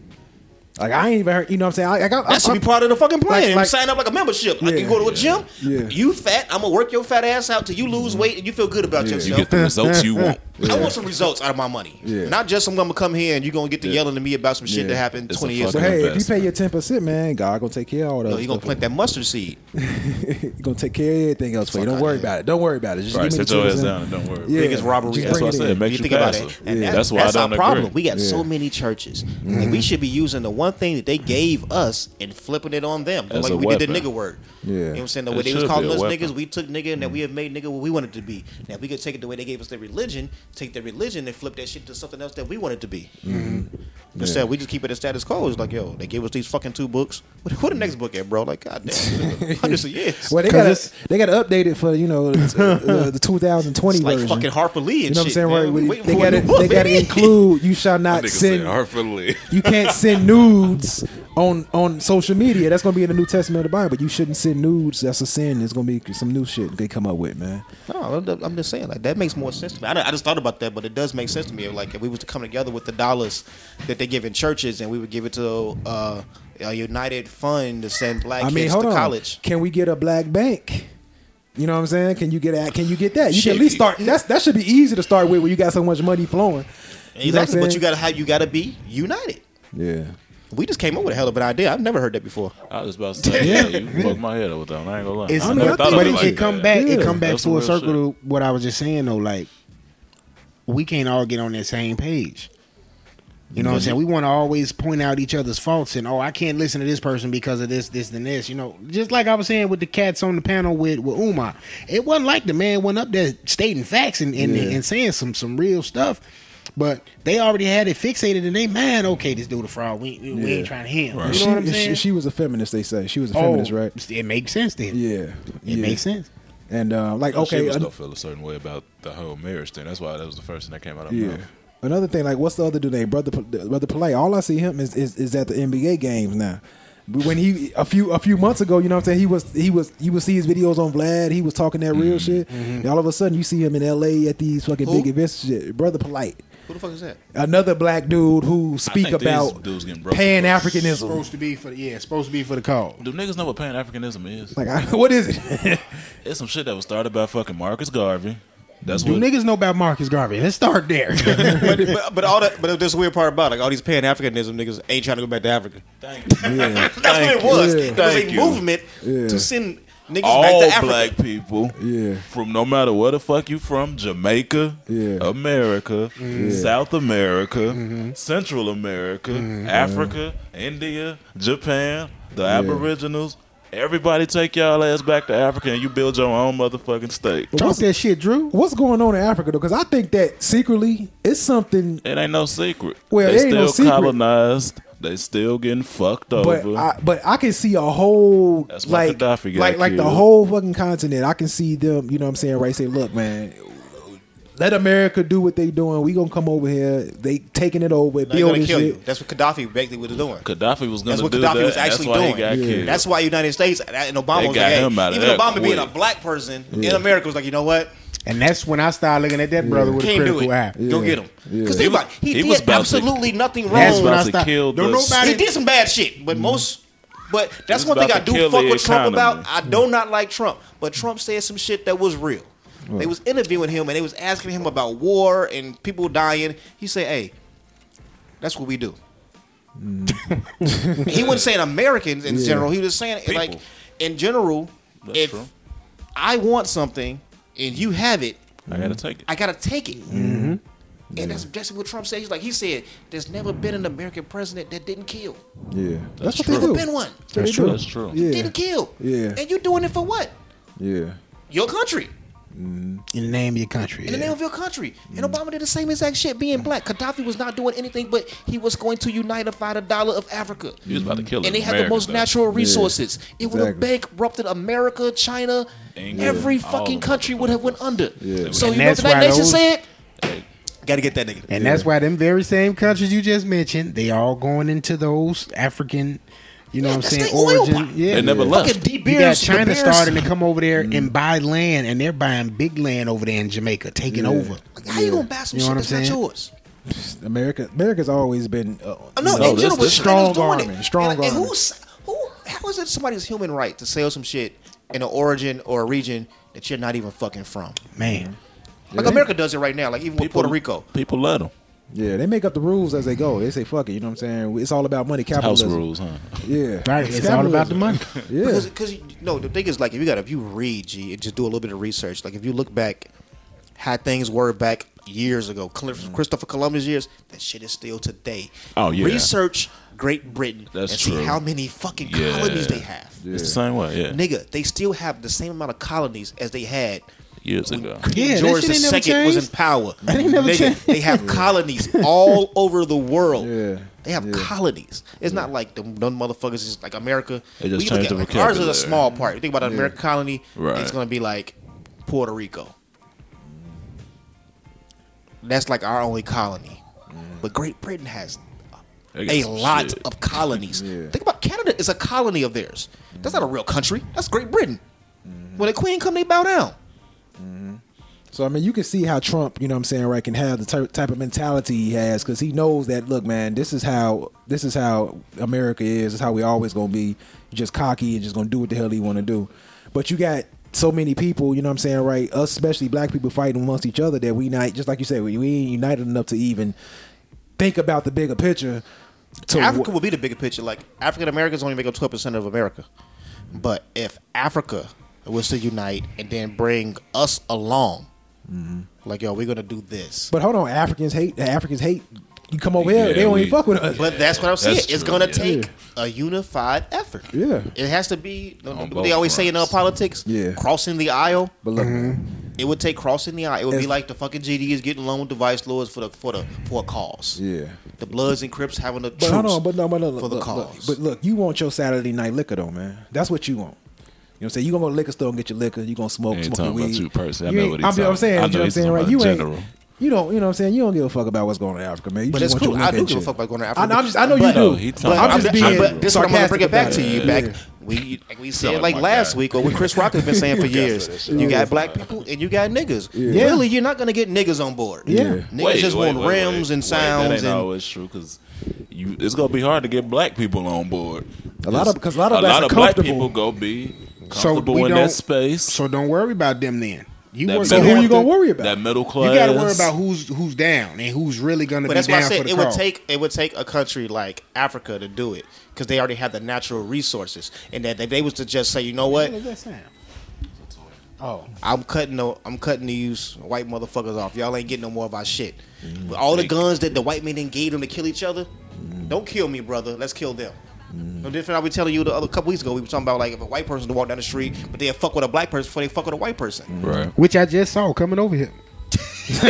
S2: Like I ain't even heard. You know what I'm saying? I, I got.
S3: That should
S2: I,
S3: be part of the fucking plan.
S2: Like- like-
S3: Sign up like a membership. Like
S2: Yeah.
S3: you go to a gym.
S2: Yeah.
S3: You fat. I'm gonna work your fat ass out till you lose mm-hmm. weight and you feel good about
S2: Yeah.
S3: yourself.
S4: You get the results you want.
S3: I want some results out of my money.
S2: Yeah.
S3: Not just I'm gonna come here and you're gonna get to
S4: Yeah.
S3: yelling to me about some shit
S2: Yeah.
S3: that happened
S4: It's
S3: 20 years ago.
S2: hey, if you pay your ten percent, man, God gonna take care of all that.
S3: No, you're gonna plant that mustard seed.
S2: You're gonna take care of everything else for you. Don't worry about it. Don't worry about it. Just
S4: Right,
S2: give me
S4: sit
S2: the
S4: your
S2: 10%.
S4: ass down and don't worry.
S2: Yeah.
S3: Biggest robbery.
S2: Just
S3: ever.
S4: That's what I
S2: bring it
S4: said.
S2: in.
S3: You
S4: you
S3: think about it. And that's,
S4: That's why I
S3: that's our problem. We got so many churches. And we mm-hmm. should be using the one thing that they gave us and flipping it on them. Like we did the
S4: weapon.
S3: nigga word.
S2: Yeah.
S3: You know what I'm saying? The way they was calling us
S4: weapon.
S3: niggas, we took nigga and that we mm. have made nigga what we wanted to be. Now if we could take it the way they gave us their religion, take their religion and flip that shit to something else that we want it to be. Instead, we just keep it as status quo. It's like, yo, they gave us these fucking two books. What, what the next book at, bro? Like, goddamn, hundreds of years.
S2: Well, they
S5: 'Cause
S2: got they got to update it for you know the, uh, the 2020
S3: It's like
S2: version.
S3: fucking Harper Lee and
S2: you know what I'm
S3: shit.
S2: saying? Right?
S3: We
S2: We-
S3: waiting
S2: They got to they got to include you shall not
S4: nigga said
S2: send you can't send nudes on on social media. That's gonna be in the New Testament of the Bible. You shouldn't send nudes. That's a sin. It's gonna be some new shit they come up with, man.
S3: No, I'm- just saying like that makes more sense to me. I, I just thought about that, but it does make sense to me. Like if we was to come together with the dollars that they give in churches, and we would give it to uh, a united fund to send black
S2: I mean,
S3: kids
S2: hold
S3: to
S2: on.
S3: college.
S2: Can we get a black bank? You know what I'm saying? Can you get at? Can you get that? You
S3: Shit.
S2: can at least start. That's that should be easy to start with when you got so much money flowing. You know
S3: Exactly, but you gotta have you gotta be united.
S2: yeah.
S3: We just came up with a hell of an idea. I've never heard that before.
S4: I was about to say, yeah, you fucked my head up with that. one. I ain't gonna lie.
S5: It's,
S4: I
S2: mean,
S4: never thought
S5: but
S4: it
S5: it,
S4: like
S5: it come
S4: that.
S5: back.
S2: Yeah.
S5: It come back
S4: That's
S5: full
S4: real
S5: circle to what I was just saying though. Like we can't all get on that same page. You know what I'm saying? We want to always point out each other's faults and oh, I can't listen to this person because of this, this, and this. You know, just like I was saying with the cats on the panel with with Umar, it wasn't like the man went up there stating facts and and,
S2: Yeah.
S5: and saying some some real stuff. But they already had it fixated in their mind. Okay, this dude a fraud. We, we
S2: Yeah.
S5: ain't trying to hear him.
S4: Right.
S5: You know what I'm
S2: she,
S5: saying?
S2: she, she was a feminist. They say she was a
S5: Oh,
S2: feminist, right?
S5: It makes sense then.
S2: Yeah.
S5: It
S2: yeah.
S5: makes sense.
S2: And uh, like,
S4: Oh, she
S2: okay,
S4: was
S2: an-
S4: gonna feel a certain way about the whole marriage thing. That's why that was the first thing that came out of her
S2: yeah.
S4: mouth.
S2: Another thing, like, what's the other dude name? Brother, brother Polite. All I see him is, is is at the NBA games now. But When he a few a few months ago, you know what I'm saying, he was he was you would see his videos on Vlad. He was talking that real shit. And all of a sudden, you see him in L.A. at these fucking
S3: Who?
S2: big events. Shit. Brother Polight,
S3: Who the fuck is that?
S2: another black dude who speak about
S4: dudes getting broke
S2: Pan
S4: up.
S2: Africanism.
S5: Supposed to be for yeah, supposed to be for the call.
S4: Do niggas know what Pan Africanism is?
S2: Like, I, what is it?
S4: It's some shit that was started by fucking Marcus Garvey. That's
S5: Do
S4: what
S5: niggas know about Marcus Garvey? Let's start there.
S3: but, but but all that but this weird part about it, like all these Pan Africanism niggas ain't trying to go back to Africa.
S4: Thank you.
S2: yeah.
S3: That's what it was.
S2: you.
S3: It was a
S4: you.
S3: movement
S2: Yeah.
S3: to send niggas
S4: All
S3: back to Africa.
S4: black people,
S2: Yeah.
S4: from no matter where the fuck you from, Jamaica,
S2: Yeah.
S4: America, South America, mm-hmm. Central America, mm-hmm. Africa, India, Japan, the Aboriginals. Everybody take y'all ass back to Africa and you build your own motherfucking state.
S5: Talk that shit, Drew.
S2: What's going on in Africa though? Because I think that secretly it's something.
S4: It ain't no secret.
S2: Well,
S4: they
S2: it ain't no
S4: still
S2: secret.
S4: colonized. They still getting fucked
S2: But
S4: over.
S2: I, but I can see a whole
S4: That's why
S2: like
S4: Gaddafi got
S2: like like the
S4: killed.
S2: whole fucking continent. I can see them. You know what I'm saying? Right? Say, look, man. let America do what they doing. We gonna come over here. They taking it over,
S3: They're
S2: building
S3: gonna kill
S2: shit.
S3: you. That's what Gaddafi basically was doing.
S4: Gaddafi was going
S3: That's
S4: to
S3: what
S4: do
S3: Gaddafi
S4: that.
S3: was
S4: and
S3: actually
S4: that's why
S3: doing.
S4: He got
S2: Yeah.
S4: killed.
S3: That's why United States and Obama
S4: They
S3: was
S4: got
S3: like, hey,
S4: him out of
S3: even
S4: that
S3: Obama being a
S4: quick.
S3: black person in America was like, you know what?
S5: And that's when I started looking at that brother with a
S3: Can't do
S5: critical
S3: it.
S5: eye.
S3: Go get him.
S2: Yeah.
S3: Because
S2: He
S3: think
S4: was-
S3: about it. He,
S4: he was
S3: did
S4: about to-
S3: absolutely nothing wrong.
S5: That's when I started.
S4: kill
S5: Don't nobody.
S3: he did some bad shit, but mm. most. But that's one thing I do fuck
S4: the
S3: with Trump about. I do mm. not like Trump, but Trump said some shit that was real. They was interviewing him and they was asking him about war and people dying. He said, "Hey, that's what we do." Mm. he wasn't saying Americans in
S2: Yeah.
S3: general. He was saying like in general,
S4: That's
S3: if
S4: true.
S3: I want something and you have it,
S4: I got to take it.
S3: I gotta take it. Mm-hmm. Mm-hmm. And that's exactly what Trump said. He's like, he said, "There's never been an American president that didn't kill.
S2: Yeah, that's,
S4: That's
S2: what
S4: true.
S2: they
S3: Never been one.
S2: That's
S4: That's true.
S2: do.
S4: That's true.
S2: Yeah,
S3: Didn't kill.
S2: Yeah.
S3: And you're doing it for what?
S2: yeah.
S3: Your country. Mm.
S5: In the name of your country.
S3: In the name of your country. And mm. Obama did the same exact shit being black. Gaddafi was not doing anything, but he was going to unite the dollar of Africa.
S4: He was about to kill
S3: And they had the most
S4: though.
S3: natural resources. It would have
S2: exactly.
S3: bankrupted America, China,
S4: England,
S3: every fucking country would have went under.
S2: Yeah.
S3: So
S5: And
S3: you know what
S5: that's
S3: that nation
S5: those-
S3: said? Gotta get that nigga.
S5: And that's why them very same countries you just mentioned, they all going into those African, you know
S3: Yeah,
S5: what I'm saying, origin.
S3: pie.
S5: Yeah.
S4: They never
S3: Fucking
S4: left.
S3: De
S5: You got China
S3: De Beers-
S5: starting to come over there and buy land, and they're buying big land over there in Jamaica, taking over.
S3: Like, How you gonna buy some
S5: You know
S3: shit
S5: what
S3: that's
S5: I'm
S3: not
S5: saying?
S3: yours?
S2: America, America's always been. Uh,
S3: I know,
S2: you know,
S3: in general,
S4: this-
S3: but
S2: this
S3: China was
S2: strong
S3: doing
S2: army,
S3: it.
S2: strong
S3: and, and
S2: army.
S3: who's who? How is it somebody's human right to sell some shit in an origin or a region that you're not even fucking from?
S5: Man,
S3: Like America does it right now. Like even with Puerto Rico.
S4: People let them.
S2: Yeah, they make up the rules as they go. They say, "Fuck it," you know what I'm saying? It's all about money, capitalism.
S4: House
S2: capitalism.
S4: rules, huh?
S2: Yeah,
S5: right? It's all about the money.
S2: Yeah,
S3: Because, because you know, the thing is, like, if you got, if you read, G, and just do a little bit of research, like, if you look back, how things were back years ago, mm-hmm. Christopher Columbus years, that shit is still today.
S4: Oh, yeah.
S3: Research Great Britain
S4: That's
S3: and
S4: true.
S3: see how many fucking
S4: Yeah.
S3: colonies they have.
S4: It's the same way, yeah.
S3: Nigga, they still have the same amount of colonies as they had
S4: Years ago.
S5: Yeah,
S3: George
S5: shit
S3: the
S5: ain't
S3: Second was in power.
S5: That ain't never
S3: Nigga. They have colonies all over the world.
S2: Yeah.
S3: They have
S2: Yeah.
S3: colonies. It's not like them, them motherfuckers is like America.
S4: They just
S3: When look
S4: changed
S3: at,
S4: the
S3: like, ours is a small part. You think about an American colony,
S4: Right.
S3: it's gonna be like Puerto Rico. That's like our only colony. But Great Britain has a lot
S4: shit.
S3: of colonies.
S2: Yeah.
S3: Think about Canada is a colony of theirs. That's not a real country. That's Great Britain. Mm-hmm. When the Queen come, they bow down.
S2: So I mean, you can see how Trump, you know, what I'm saying, right, can have the ty- type of mentality he has because he knows that. Look, man, this is how this is how America is. This is how we always gonna be. Just cocky and just gonna do what the hell he want to do. But you got so many people, you know, what I'm saying, right? Us, especially black people, fighting amongst each other that we not just like you said, we, we ain't united enough to even think about the bigger picture.
S3: Africa
S2: wh-
S3: will be the bigger picture. Like African Americans only make up twelve percent of America, but if Africa was to unite and then bring us along, like yo, we're gonna do this.
S2: but hold on, Africans hate. The Africans hate. You come over here,
S4: Yeah,
S2: they don't
S4: we-
S2: even fuck with us.
S3: But that's what I'm saying.
S4: That's
S3: It's gonna
S4: yeah.
S3: take a unified effort.
S2: Yeah.
S3: it has to be.
S4: On
S3: What they always say in uh, politics,
S2: Yeah.
S3: crossing the aisle.
S2: But look,
S3: It would take crossing the aisle. It would be like the fucking GD is getting along with the vice lords for the for the for a cause.
S2: yeah.
S3: The Bloods and Crips having a
S2: But hold on, but no, but no,
S3: for the
S2: look,
S3: cause.
S2: look. But look, you want your Saturday night liquor though, man. That's what you want. You know what I'm saying? You gonna go to the liquor store and get your liquor. You gonna smoke,
S4: He ain't
S2: smoke your
S4: talking about
S2: weed.
S4: you personally. I
S2: You
S4: know
S2: ain't-
S4: what he's
S2: I'm, I'm saying,
S4: I
S2: you
S4: know
S2: know what I'm saying, right?
S4: about
S2: You ain't.
S4: general.
S2: You don't, you know what I'm saying? You don't give a fuck about what's going on in Africa, man. You
S3: But
S2: just
S3: it's
S2: want
S3: cool. I do give a fuck about going to
S2: I,
S3: Africa.
S2: know- I'm just, I know
S3: But-
S2: you do.
S4: No, he
S2: but I'm
S4: about
S2: just
S3: I'm
S2: being
S3: but this is what I'm gonna bring it back to you.
S2: about.
S3: Back we like we said like
S4: like
S3: last
S4: my
S3: week or what Chris Rock has been saying for years. You got black people and you got niggas.
S2: Yeah.
S3: Really, you're not gonna get niggas on board.
S2: Yeah.
S3: Niggas just want rims and
S4: Wait,
S3: sounds
S4: that ain't
S3: and
S4: always true because you. It's gonna be hard to get black people on board.
S2: A lot of- 'cause a lot of
S4: a lot of black people go be
S5: So
S4: comfortable
S5: we
S4: in
S5: don't-
S4: that space.
S5: So don't worry about them then. You
S4: That
S5: worry-
S2: So who
S5: are
S2: you gonna worry about?
S4: that middle class.
S5: You got to worry about who's who's down and who's really going to
S3: But
S5: be
S3: that's why I
S5: down for the
S3: it would take it would take a country like Africa to do it because they already have the natural resources, and that if they was to just say, you know what,
S5: What does that sound? Oh,
S3: I'm cutting the, I'm cutting these white motherfuckers off. Y'all ain't getting no more of our shit. With all the guns that the white men didn't gave them to kill each other, don't kill me, brother. Let's kill them. No different. I was telling you the other couple weeks ago. We were talking about like if a white person to walk down the street, but they fuck with a black person before they fuck with a white person. Mm.
S4: right.
S5: which I just saw coming over here.
S4: It's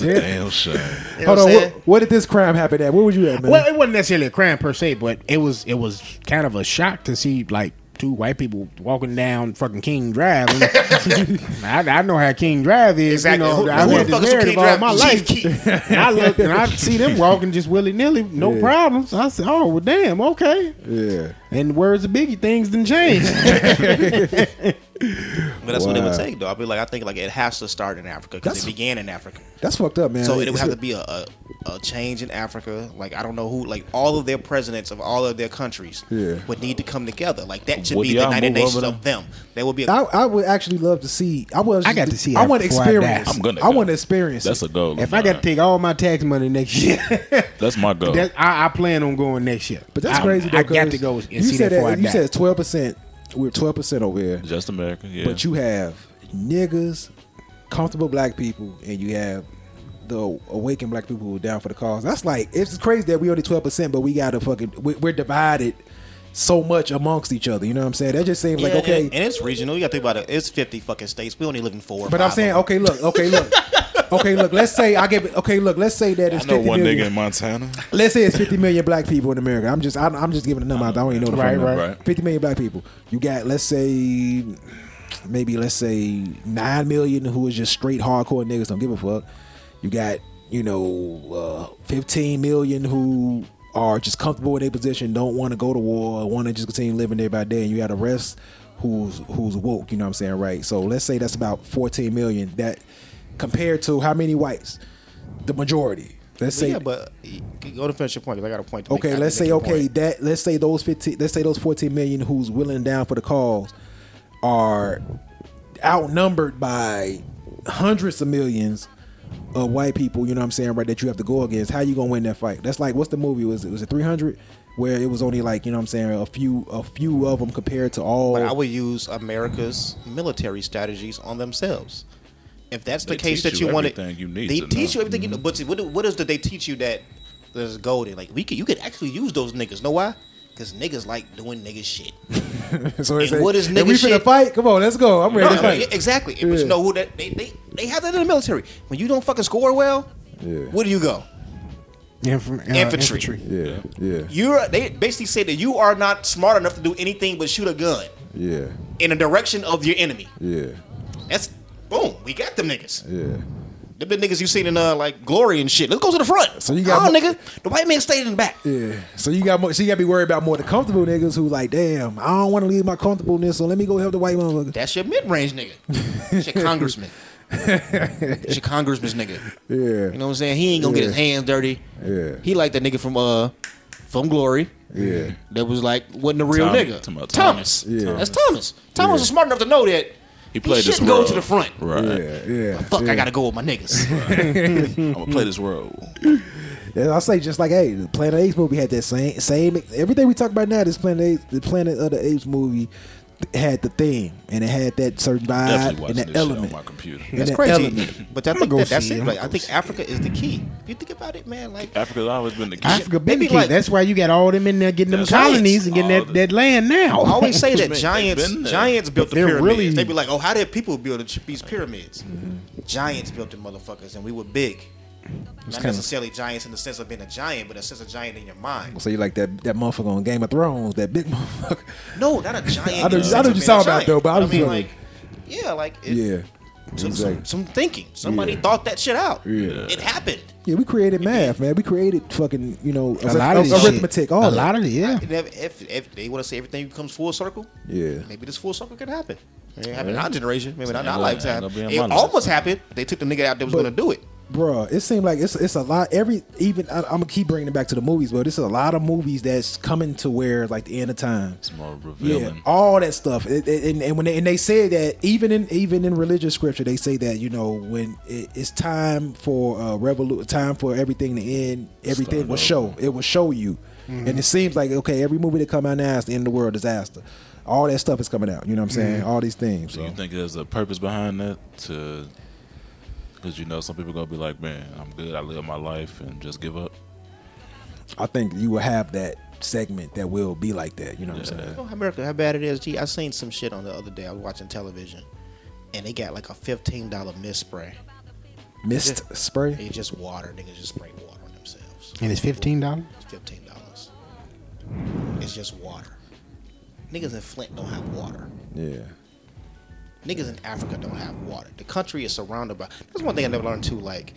S4: a damn shame.
S3: You know
S2: Hold on,
S3: I'm
S2: what, did this crime happen at? Where was you at, man?
S5: Well, it wasn't necessarily a crime per se, but it was it was kind of a shock to see like two white people walking down fucking King Drive. I, I know how King Drive is.
S3: Exactly.
S5: You know,
S3: Who-
S5: I've
S3: who
S5: had
S3: the fuck
S5: this
S3: is King
S5: narrative all
S3: Drive?
S5: my
S3: Chief
S5: life. And I look and I see them walking just willy nilly, no
S2: Yeah.
S5: problems. I said, "Oh well, damn, okay."
S2: Yeah.
S5: And the words of Biggie, things didn't change.
S3: But that's what it would
S2: Wow.
S3: take, though. I'd be like, I think like it has to start in Africa because
S2: That's-
S3: it began in Africa.
S2: That's fucked up, man.
S3: So it would
S2: It's-
S3: have to be a, a, a change in Africa. Like I don't know who, like all of their presidents of all of their countries
S2: Yeah.
S3: would need to come together. Like that should
S4: Would
S3: be the
S4: y'all
S3: United
S4: move
S3: Nations
S4: over
S3: of them. That would be. A,
S2: I, I would actually love to see. I was.
S5: I got to see
S2: I want to
S5: before I die.
S2: experience.
S4: I'm gonna
S2: I
S4: go.
S2: want to experience.
S4: That's
S2: it.
S4: a goal. of
S5: if I got to
S4: mine.
S5: take all my tax money next year,
S4: that's my goal.
S5: that, I, I plan on going next year.
S2: But that's
S5: I,
S2: crazy. Though,
S5: I got
S2: 'cause
S5: to go and
S2: you
S5: see
S2: said
S5: that before I
S2: You
S5: die.
S2: said twelve percent. We're twelve percent over here,
S4: Just America, yeah.
S2: but you have niggas, comfortable black people, and you have the awakened black people who are down for the cause. That's like it's crazy that we only twelve percent, but we got to fucking we, we're divided so much amongst each other. You know what I'm saying? That just seems
S3: yeah,
S2: like okay.
S3: and, and it's regional. You got to think about it. It's fifty fucking states. We only live in four. or
S2: But I'm saying, okay, look, okay, look, okay, look. Let's say I give it. Okay, look. Let's say that
S4: I
S2: it's
S4: know
S2: 50
S4: one
S2: million.
S4: nigga in Montana.
S2: Let's say it's 50 million black people in America. I'm just, I'm, I'm just giving a number out. there. I don't even know the
S5: Right,
S2: full
S5: right.
S4: Right.
S2: 50 million black people. You got, let's say, maybe let's say nine million who is just straight hardcore niggas don't give a fuck. You got, you know, uh, 15 million who are just comfortable in their position, don't want to go to war, want to just continue living day by day, and you got the rest who's who's woke. You know what I'm saying, right? So let's say that's about 14 million. That compared to how many whites? The majority. Let's say
S3: yeah, but go to finish your point. 'cause I got a point. To make.
S2: Okay,
S3: I
S2: let's
S3: make
S2: say okay
S3: point.
S2: that let's say those fifteen let's say those fourteen million who's willing down for the cause are outnumbered by hundreds of millions of white people. You know what I'm saying, right? That you have to go against. How you gonna win that fight? That's like what's the movie? Was it was it 300? Where it was only like you know what I'm saying a few a few of them compared to all.
S3: But I would use America's military strategies on themselves. If that's the
S4: They
S3: case that
S4: you
S3: you want
S4: everything you need
S3: they
S4: to
S3: teach
S4: know.
S3: you everything. You know, but what, what is that they teach you that there's golden? Like we could, you could actually use those niggas. Know why? Because niggas like doing nigga shit.
S2: so
S3: and
S2: like,
S3: what is
S2: if
S3: nigga
S2: we finna fight? Come on, let's go. I'm ready
S3: No,
S2: to fight.
S3: yeah, exactly. But you know who that they, they they have that in the military. When you don't fucking score well,
S2: Yeah.
S3: where do you go?
S5: Inf- uh,
S3: Infantry.
S2: Yeah, yeah,
S3: You're they basically say that you are not smart enough to do anything but shoot a gun
S2: yeah,
S3: in the direction of your enemy.
S2: yeah,
S3: That's boom. We got them niggas.
S2: yeah.
S3: Them the niggas you seen in uh like glory and shit. Let's go to the front.
S2: So you got
S3: oh,
S2: mo-
S3: nigga. The white man stayed in the back.
S2: Yeah. So you got more, so you got to be worried about more the comfortable niggas who like, damn, I don't want to leave my comfortableness, so let me go help the white motherfucker.
S3: That's your mid range nigga. That's your congressman. That's your congressman's nigga.
S2: Yeah.
S3: You know what I'm saying? He ain't gonna get his hands dirty.
S2: Yeah.
S3: He like that nigga from uh from Glory.
S2: Yeah.
S3: That was like wasn't a real
S4: Tom-
S3: nigga.
S4: talking
S3: Thomas.
S4: Thomas.
S2: Yeah.
S3: That's Thomas. Thomas
S2: Yeah.
S3: was smart enough to know that
S4: He played this
S3: shouldn't go to the front.
S4: Right.
S2: Yeah. Yeah.
S3: Fuck,
S2: yeah.
S3: I gotta go with my niggas.
S4: I'm gonna play this role.
S2: Yeah, I say just like, hey, the Planet of the Apes movie had that same same everything we talk about now. This Planet Apes, the Planet of the Apes movie had the theme and it had that certain vibe and
S4: watching
S2: that element.
S4: on my computer.
S2: And
S3: That's crazy.
S2: element.
S3: But I
S5: I'ma
S3: think that, that's
S5: it.
S3: it.
S5: I'ma
S3: Like, I think Africa is the key. If you think about it, man, like
S4: Africa's always been the key.
S5: Africa been
S3: Maybe
S5: the key.
S3: like-
S5: That's why you got all them in there getting them colonies and getting that,
S4: the-
S5: that land now.
S3: I always say that giants
S4: They've been there.
S3: giants built the pyramids.
S5: really-
S3: they be like, oh, how did people build these pyramids? Giants built the motherfuckers, and we were big. Not
S2: kinda-
S3: necessarily giants in the sense of being a giant, but a sense of giant in your mind.
S2: So you like that that motherfucker on Game of Thrones, that big motherfucker.
S3: No, not a giant.
S2: I know- I know what you're
S3: being
S2: talking about, though, but I
S3: I
S2: was
S3: mean, like, yeah, like it
S2: Yeah.
S3: took
S2: Exactly.
S3: some, some thinking. Somebody
S2: Yeah.
S3: thought that shit out.
S2: Yeah.
S3: It happened.
S2: Yeah, we created math, man. We created fucking, you know,
S5: a lot of
S2: arith-
S5: this shit.
S2: arithmetic, all
S5: a lot of it, yeah.
S3: If, if, if they want to say everything comes full circle,
S2: Yeah.
S3: maybe this full circle can happen. It happened in our generation, maybe not in
S4: Ain't
S3: our lifetime.
S4: ain't gonna be
S3: It almost happened. They took the nigga out that was going to do it.
S2: Bruh, it seemed like it's it's a lot. Every even I, I'm gonna keep bringing it back to the movies, but it's a lot of movies that's coming to where like the end of time.
S4: It's more
S2: Yeah, all that stuff, It- it- and, and when they, and they say that even in even in religious scripture, they say that you know when it, it's time for uh, revolu- time for everything to end, everything
S4: Start
S2: will
S4: over.
S2: show. It will show you, and it seems like okay, every movie that come out now is the end of the world disaster. All that stuff is coming out. You know what I'm saying? All these things.
S4: So
S2: So.
S4: you think there's a purpose behind that to because you know some people gonna be like, man, I'm good. I live my life and just give up.
S2: I think you will have that segment that will be like that. You know what I'm saying?
S3: You know America, how bad it is. Gee, I seen some shit on the other day. I was watching television, and they got like a fifteen dollar mist spray.
S2: Mist spray.
S3: It's just water. Niggas just spray water on themselves.
S5: And it's fifteen dollars.
S3: It's fifteen dollars. It's just water. Niggas in Flint don't have water.
S2: Yeah.
S3: Niggas in Africa don't have water. The country is surrounded by. That's one thing I never learned too. Like,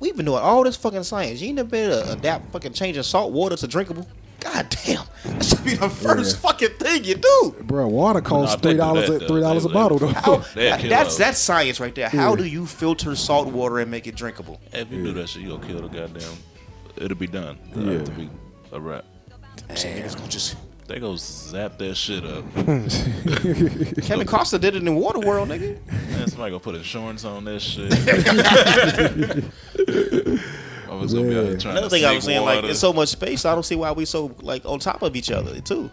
S3: we've been doing all this fucking science. You ain't never been able to adapt fucking changing salt water to drinkable. God damn, that should be the first
S2: Yeah.
S3: fucking thing you do.
S2: Bro, water costs
S4: Nah,
S2: three dollars
S4: that,
S2: a three dollars a
S4: uh,
S2: bottle though.
S3: How, that- that's
S4: us.
S3: that's science right there. How
S2: Yeah.
S3: do you filter salt water and make it drinkable?
S4: If you do that shit, you gonna kill the goddamn. It'll be done. It'll
S2: Yeah.
S4: have to be a wrap.
S3: Shit, niggas gonna just.
S4: They go zap that shit up.
S3: Kevin Costner did it in Waterworld, nigga.
S4: Man, somebody gonna put insurance on that shit. I was gonna be out here trying
S3: Another
S4: to
S3: thing I was
S4: sneak
S3: saying, like,
S4: water.
S3: it's so much space. I don't see why we so like on top of each other too.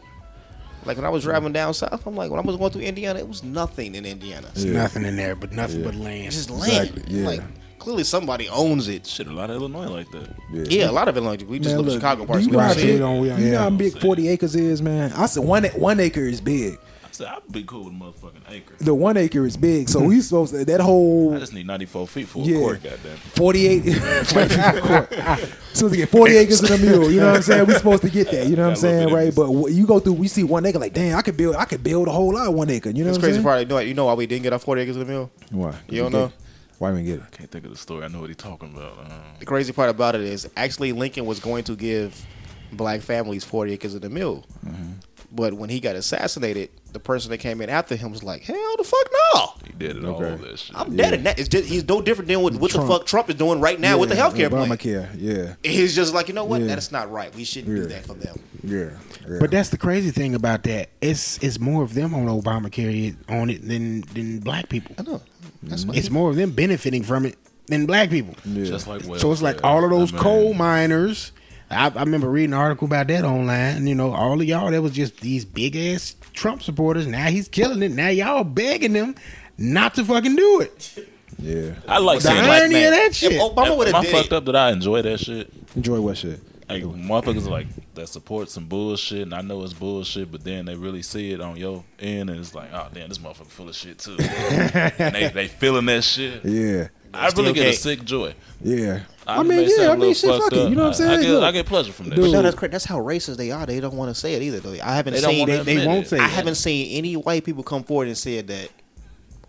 S3: Like when I was driving down south, I'm like, when I was going through Indiana, it was nothing in Indiana.
S5: There's nothing in there, but nothing but
S3: It's
S5: land.
S3: just land.
S2: Exactly, yeah.
S3: Like clearly somebody owns it.
S4: shit. A lot of Illinois like that.
S3: Yeah, a lot of Illinois. We just
S2: Man,
S3: live in
S2: look,
S3: Chicago
S2: do
S3: parts.
S2: You,
S3: We
S2: know how big,
S3: it.
S5: don't- we don't-
S2: you know
S5: yeah.
S2: how big forty acres is, man. I said one one acre is big.
S4: I said I'd be cool with a motherfucking acre.
S2: The one acre is big, so we supposed to that whole
S4: I just need 94 feet for
S2: Yeah.
S4: a court, goddamn.
S2: 48 supposed to get 40 acres in a mule you know what i'm saying we supposed to get that you know what i'm
S4: Got a little
S2: saying right but you go through we see one acre like damn i could build i could build a whole lot of one acre you know
S3: It's crazy
S2: saying
S3: part. You know, you know why we didn't get our 40 acres of the mill?
S2: why
S3: You don't know?
S2: Why we didn't get it
S4: Can't think of the story. I know what he's talking about. Uh,
S3: The crazy part about it is actually Lincoln was going to give black families 40 acres of the mill.
S2: Mm-hmm.
S3: But when he got assassinated, the person that came in after him was like, hell the fuck no.
S4: he did it all
S2: Okay.
S4: that shit.
S3: I'm dead. And that is just, he's no different than what, what
S2: Trump.
S3: the fuck Trump is doing right now with the
S2: Yeah,
S3: healthcare plan.
S2: Obamacare, yeah
S3: He's just like, you know what?
S2: Yeah.
S3: That's not right. We shouldn't do that for them.
S2: yeah, yeah.
S5: But that's the crazy thing about that. It's it's more of them on Obamacare on it than than black people.
S3: I know. That's
S5: It's more of them benefiting from it than black people.
S2: yeah.
S4: Just like well,
S5: So it's like
S4: welfare.
S5: all of those
S4: I mean,
S5: coal miners. I, I remember reading an article about that online. And, you know, all of y'all that was just these big ass Trump supporters. Now he's killing it. Now y'all begging them not to fucking do it.
S2: yeah
S4: I like
S5: The
S4: seeing
S5: irony
S4: like,
S5: of
S3: man.
S5: that
S3: If
S5: shit.
S3: Obama
S4: am
S3: would
S4: I
S3: have did
S4: fucked up that I enjoy that shit?
S2: enjoy what shit
S4: Like motherfuckers like that support some bullshit, and I know it's bullshit, but then they really see it on your end, and it's like, oh damn, this motherfucker full of shit too. and they they feeling that shit.
S2: yeah
S4: I really get a
S3: can't-
S4: sick joy.
S2: yeah
S4: I,
S2: i mean yeah I mean shit
S4: fucked
S2: fuck it you know what i'm saying
S4: I, get,
S2: Look,
S4: I get pleasure from that.
S2: Dude.
S4: shit.
S3: no, that's cra- that's how racist they are. They don't want to say it either. Though. I haven't
S4: They don't
S3: seen
S4: wanna
S3: they,
S5: They
S4: admit
S5: won't
S4: it.
S5: say
S3: I
S5: it.
S3: haven't seen any white people come forward and said that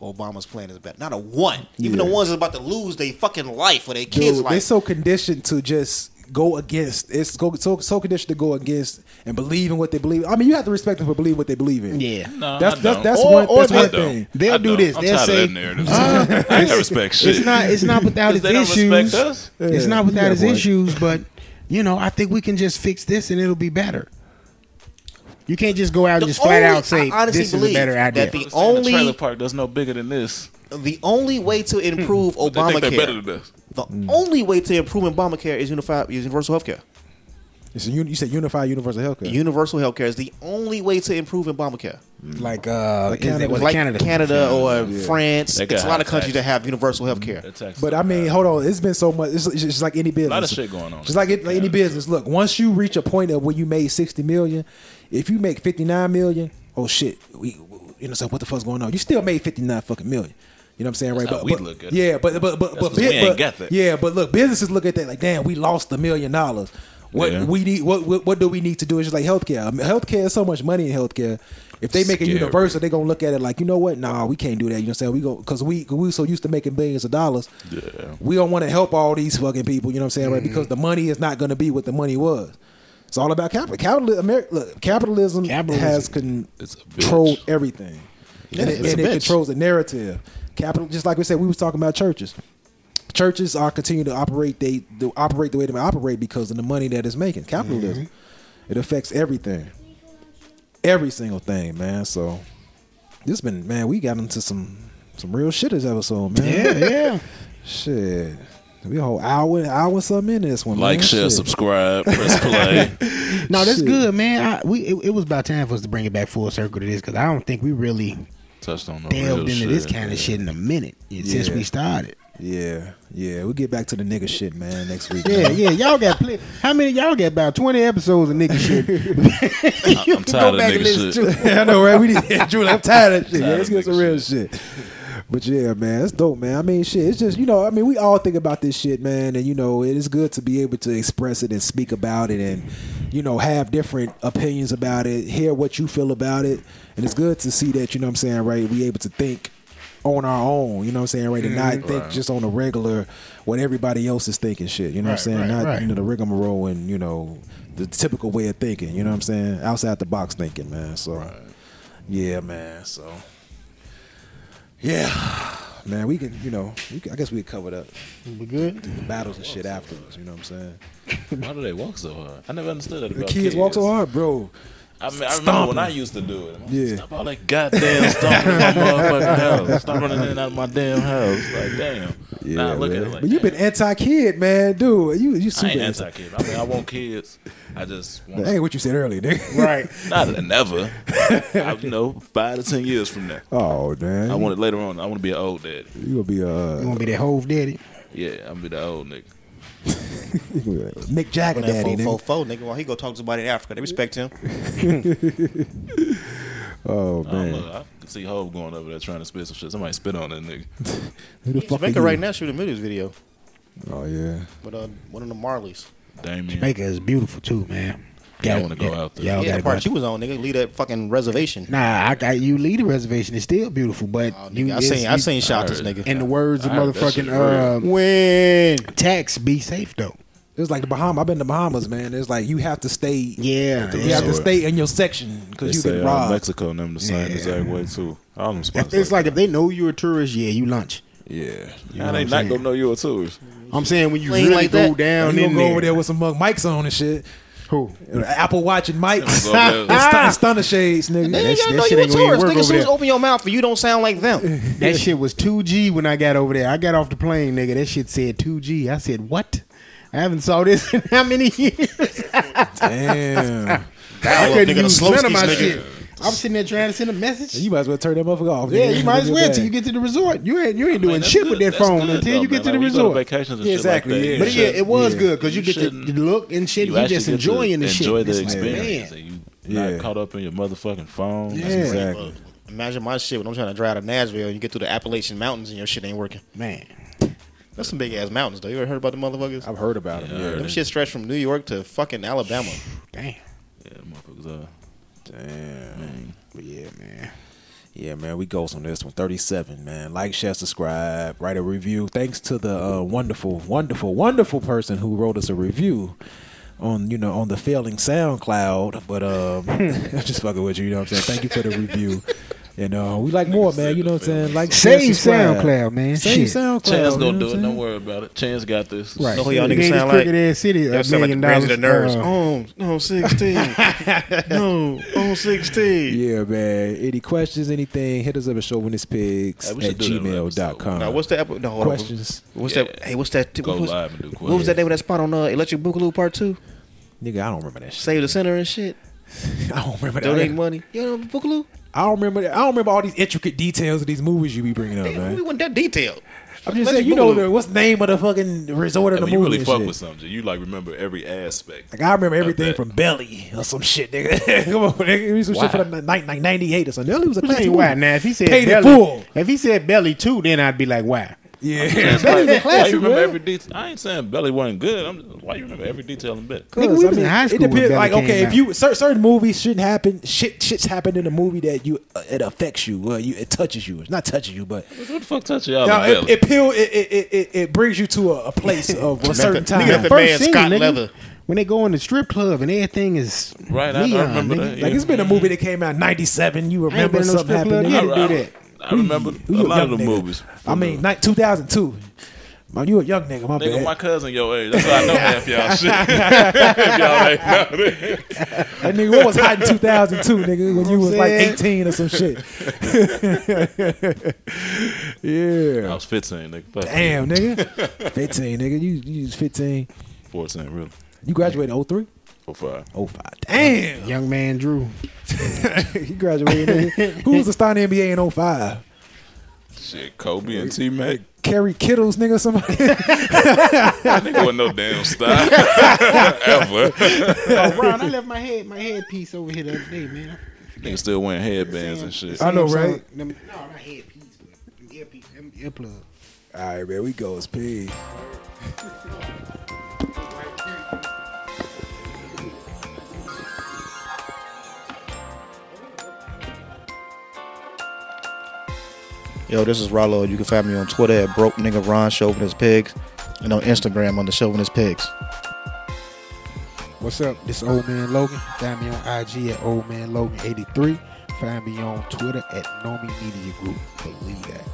S3: Obama's plan is bad. Not a one. Even
S2: Yeah.
S3: the ones that's about to lose their fucking life or their kids'
S2: Dude, they're so conditioned to just go against. It's go, so so conditioned to go against and believe in what they believe. I mean, you have to respect them for believing what they believe in.
S5: Yeah.
S4: No,
S2: that's that's that's
S5: Or-
S2: one
S5: or
S2: that's one thing.
S5: They'll do this.
S4: I'm
S5: They'll
S4: tired
S5: say,
S4: of that narrative. I ain't respect shit.
S5: It's not. It's not without its issues.
S4: respect us.
S5: It's not without
S2: yeah,
S5: its
S2: boy.
S5: issues, but you know, I think we can just fix this and it'll be better. You can't just go out
S3: The
S5: and just flat out say
S3: I honestly
S5: this is a better idea.
S3: that the
S4: Understand the
S3: only-
S4: trailer park that's no bigger than this.
S3: the only way to improve
S4: They think they're better
S3: Obamacare,
S4: than us.
S3: the mm. only way to improve Obamacare is unified is universal health care.
S2: It's a, uni- you said unified universal health care.
S3: Universal health care is the only way to improve Obamacare. Mm.
S5: like uh,
S2: Like Canada.
S5: that, was it
S3: like
S5: Canada?
S3: Canada, or
S2: Yeah.
S3: France.
S4: They
S3: It's a lot of
S4: high
S3: countries that have universal mm-hmm. health care.
S2: But I mean, hold on. It's been so much. It's, it's just like any business.
S4: A lot of shit going on.
S2: Just like, it, like any business. Look, once you reach a point of where you made sixty million, if you make fifty nine million, oh shit, we, you know, so what the fuck's going on? You still made fifty nine fucking million. You know what I'm saying, right?
S4: That's how
S2: but,
S4: we look at it.
S2: yeah, but but but
S4: That's
S2: but,
S4: 'cause we
S2: bit-
S4: ain't
S2: but-
S4: got that.
S2: yeah, but look, businesses look at that like, damn, we lost a million dollars. What
S4: Yeah.
S2: we need, what, what what do we need to do? It's just like healthcare. I mean, healthcare is so much money in healthcare. If they make it universal, they're gonna look at it like, you know what? Nah, we can't do that. You know what I'm saying? We go because we we so used to making billions of dollars.
S4: Yeah.
S2: We don't want to help all these fucking people. You know what I'm saying? Right?
S5: Mm-hmm.
S2: Because the money is not going to be what the money was. It's all about capital. Capital. Ameri- look, capitalism,
S5: Capitalism.
S2: has
S4: It's
S2: controlled everything,
S3: Yeah,
S2: and, it, and it controls the narrative. Capital, just like we said, we was talking about churches. Churches are continuing to operate. They, they operate the way they operate because of the money that it's making. Capitalism.
S5: Mm-hmm.
S2: It affects everything, every single thing, man. So this been man, we got into some some real shit this episode, man.
S5: Yeah, yeah.
S2: Shit. We a whole hour, hour and something in this one.
S4: Like,
S2: man.
S4: share,
S2: Shit.
S4: subscribe, press play.
S5: No, that's
S2: Shit.
S5: good, man. I, we it, it was about time for us to bring it back full circle to this because I don't think we really
S4: Touched on the
S5: delved
S4: real
S5: into this
S4: shit.
S5: kind of shit in a minute since we started.
S2: Yeah, yeah. We'll get back to the nigga shit, man, next week.
S5: Yeah,
S2: man.
S5: yeah. Y'all got plenty. How many y'all got? About twenty episodes of nigga shit.
S4: I'm tired of nigga shit.
S2: I know, right? We need Drew. I'm tired of shit.
S4: Tired
S2: Yeah, let's get some
S4: nigga
S2: real
S4: shit.
S2: But yeah, man, it's dope, man. I mean, shit, it's just you know, I mean, we all think about this shit, man, and you know, it is good to be able to express it and speak about it, and you know, have different opinions about it, hear what you feel about it, and it's good to see that you know, what I'm saying, right, we able to think on our own, you know, what I'm saying, right, and not mm-hmm. think just on the regular what everybody else is thinking, shit, you know, what I'm saying,
S5: right,
S2: not
S5: right.
S2: you know the rigmarole and you know the typical way of thinking, you know, what I'm saying, outside the box thinking, man. So, yeah, man. So. Yeah, man, we can, you know, we can, I guess we could cover that
S5: We good?
S2: the battles and shit afterwards. You know what I'm saying?
S4: Why do they walk so hard? I never understood that
S2: The
S4: about
S2: kids walk so hard, bro.
S4: I mean, I remember
S2: Stomping.
S4: when I used to do it. I'm like,
S2: Yeah.
S4: Stop all that goddamn stomping in my motherfucking house. Stop running in and out of my damn house. Like, damn.
S2: Yeah,
S4: nah, look
S2: man.
S4: at it like
S2: but you've been anti-kid, man, dude. You you
S4: I
S2: super
S4: ain't
S2: anti.
S4: anti-kid. I mean, I want kids. I just want
S2: That ain't what you said earlier, nigga.
S5: Right.
S4: Not never. I, you know, five to ten years from now.
S2: Oh damn.
S4: I want it later on. I want to be an old daddy.
S2: you gonna be a.
S5: You
S2: uh
S5: want to be that Hove daddy?
S4: Yeah, I'm gonna be the old nigga.
S2: Mick Jagger
S3: That
S2: daddy,
S3: fo, fo,
S2: nigga.
S3: fo, nigga. While he go talk to somebody in Africa, they respect him.
S2: Oh
S4: I don't
S2: man,
S4: know. I can see Hove going over there trying to spit some shit. Somebody spit on that nigga.
S2: who the fuck
S3: Jamaica right now shooting a video
S2: Oh yeah,
S3: with uh, one of the Marleys.
S4: Damian.
S5: Jamaica is beautiful too, man.
S4: Yeah, I wanna go out there.
S5: Y'all
S3: yeah, the part
S5: out
S3: she was on, nigga. Leave that fucking reservation.
S5: Nah, I got you. Lead the reservation. It's still beautiful, but
S3: Oh,
S5: you,
S3: I
S5: it's-
S3: seen, I
S5: you-
S3: seen shot this nigga.
S5: In the words of
S4: I heard that shit
S5: motherfucking
S4: real.
S5: uh,
S3: When
S5: tax, be safe though.
S2: it was like the Bahamas. I've been to Bahamas, man. It's like you have to stay.
S5: Yeah,
S2: You have to stay in your section because you
S4: say
S2: get
S4: uh. Mexico and them the same
S5: Yeah.
S4: exact way too. All them spots.
S5: If, it's like if they know you're a tourist, yeah, you lunch.
S4: yeah, you
S5: know
S4: yeah,
S5: what
S4: they
S5: I'm
S4: not
S5: saying?
S4: gonna know you're a tourist.
S5: I'm saying when you
S3: Plain
S5: really
S3: like
S5: go
S3: that.
S5: down
S2: you
S5: in
S2: go
S5: there,
S2: over there with some mug mics on and shit.
S5: Who?
S2: Apple Watch and mics.
S4: Go there.
S2: and stun- ah. stunner shades, nigga.
S3: They
S5: that
S3: gotta
S5: that
S3: know
S5: shit
S3: you a
S5: ain't gonna even
S3: tourist,
S5: work
S3: nigga. As
S5: over
S3: soon as open your mouth, you don't sound like them.
S5: That shit was 2G when I got over there. I got off the plane, nigga. That shit said 2G. I said, what? I haven't saw this in how many years?
S2: Damn.
S5: I couldn't
S3: nigga,
S5: use
S3: slow
S5: none of my
S3: nigga.
S5: shit. I'm sitting there trying to send a message.
S2: you might as well turn that motherfucker off.
S5: yeah,
S2: nigga.
S5: you might as well
S2: at
S5: till you get to the resort. You ain't you ain't doing
S4: Man, that's
S5: shit
S4: good.
S5: with that
S4: That's
S5: phone
S4: good,
S5: until
S4: though,
S5: you get
S4: man.
S5: to the
S4: Like, when you
S5: resort.
S4: go to vacations and
S2: Yeah,
S4: shit
S2: exactly,
S4: Like that,
S2: yeah.
S5: But yeah, it was
S2: Yeah.
S5: good because you,
S4: You
S5: get to look and shit. You,
S4: actually
S5: just enjoying the shit.
S4: Enjoy the
S5: It's like,
S4: experience.
S5: man.
S4: You
S2: Yeah.
S4: not caught up in your motherfucking phone.
S2: Yeah.
S4: That's
S2: Exactly.
S3: Imagine my shit when I'm trying to drive to Nashville and you get through the Appalachian Mountains and your shit ain't working.
S5: Man,
S3: That's some big ass mountains though. You ever heard about the motherfuckers?
S2: I've heard about it.
S4: Yeah, I
S2: Yeah.
S4: heard
S3: Them shit stretch from New York to fucking Alabama.
S5: damn.
S4: Yeah, motherfuckers. Uh,
S2: Damn.
S5: But yeah, man.
S2: Yeah, man, we goes on this one. 37, man. Like, share, subscribe, write a review. Thanks to the uh, wonderful, wonderful, wonderful person who wrote us a review on, you know, on the failing SoundCloud. But um I'm just fucking with you, you know what I'm saying? Thank you for the review. And uh, we like more, man. You know what I'm saying? Like,
S5: Save. SoundCloud, man.
S2: Save
S5: Shit.
S2: SoundCloud.
S4: Chance
S2: you know
S4: gonna do it. Don't worry about it. Chance got this.
S5: Right.
S3: Know who y'all
S5: He
S3: niggas
S5: gave
S3: sound like?
S5: crooked ass city a
S3: Y'all sound like
S5: million
S3: the Grands of the
S5: dollars.
S3: Nerds.
S5: uh,
S3: Oh, oh, 16. no, oh, 16.
S2: Yeah, man. Any questions, anything, hit us up at chauvinistpigs
S4: Hey, we
S2: at
S4: should do that every
S2: gmail.com.
S3: Now, what's the epi- no, hold on.
S2: questions?
S3: What's that? Hey, what's that?
S4: Go
S3: what was,
S4: live and do
S3: what was that name of that spot on uh, Electric Boogaloo Part 2?
S2: Nigga, I don't remember that shit.
S3: Save the Center and shit.
S2: I don't remember that.
S3: Donate money. You know Boogaloo?
S2: I don't remember. I don't remember all these intricate details of these movies you be bringing up,
S3: man. we want that detail.
S2: I'm just
S3: Electric
S2: saying, you know, the, what's the name of the fucking resort of
S4: Hey,
S2: the
S4: when you
S2: movie?
S4: really fuck
S2: shit.
S4: with something, you like remember every aspect.
S2: Like I remember everything
S4: that.
S2: from Belly or some shit, nigga. Come on, nigga. Give me some shit
S4: Why?
S2: for the night, like '98 or something. Belly was a classic
S5: why? Now, if he said
S2: Paid
S5: belly,
S2: full.
S5: if he said belly too, then I'd be like, why?
S2: Yeah,
S4: Chance
S2: Belly's
S4: like,
S2: a classic,
S4: why you remember
S2: man.
S4: every detail? I ain't saying Belly wasn't good. I'm just, why you remember every detail in Belly?
S5: Nigga, we
S2: Cause,
S5: was
S2: I mean,
S5: in high
S2: it
S5: school when
S2: depends.
S5: Belly
S2: Like,
S5: came
S2: okay, if
S5: out.
S2: you cer- certain movies shouldn't happen, shit, shit's happened in a movie that you uh, it affects you, uh, you it touches you. It's not touching you, but
S4: What the fuck touch y'all
S2: no,
S4: in
S2: it,
S4: Belly?
S2: it, peel, it, it, it, it, it brings you to a, a place of a certain
S3: Nigga,
S2: time.
S3: that
S5: First
S3: man
S5: scene,
S3: Scott
S5: nigga,
S3: Leather.
S5: When they go in the strip club and everything is
S4: Right, I- I
S5: neon,
S4: remember
S5: nigga.
S4: that,
S2: Like it's been a movie that came out in '97. You
S5: ain't
S2: remember
S5: been in no
S2: something
S5: strip club
S2: happened?
S5: yet.
S2: there?
S5: do that.
S4: I remember
S2: You
S4: a
S2: a
S4: lot of the
S2: nigga.
S4: movies.
S2: I mean, night 2002. Man, you a young nigga, my
S4: Nigga,
S2: bad.
S4: my cousin your age. That's why I know half y'all shit. Y'all ain't know that.
S2: That nigga, what was hot in 2002, nigga, when you was like 18 or some shit. Yeah.
S4: I was 15, nigga. Fuck
S2: Damn, nigga. 15, nigga. You you was 15.
S4: 14, really.
S2: You graduated 03?
S4: For five.
S2: 05. Damn.
S5: Young man Drew.
S2: he graduated. Who was the star in the NBA in 05?
S4: Shit, Kobe and T Mac.
S2: Kerry Kittles, nigga, somebody.
S4: Nigga wasn't no damn star ever.
S5: Oh, Ron, I left my head my headpiece over here the other day, man.
S4: Nigga still wearing headbands and shit.
S2: I know,
S5: Samsung-
S2: right?
S5: Them, no, not headpiece, but them Earplug.
S6: All right, man. We go as pig.
S3: Yo, this is Rollo. You can find me on Twitter at broke nigga Ron Chauvinist Pigs, and on Instagram under Chauvinist Pigs.
S5: What's up? This old man Logan. Find me on IG at old man Logan 83. Find me on Twitter at Nomi Media Group. Believe that.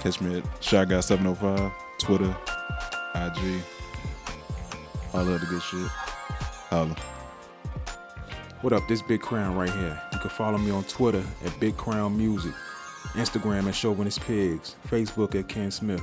S4: Catch me at Shy Guy 705, Twitter, IG, all that other good shit. Holla.
S2: What up? This Big Crown right here. You can follow me on Twitter at Big Crown Music, Instagram at Chauvinist Pigs, Facebook at Ken Smith.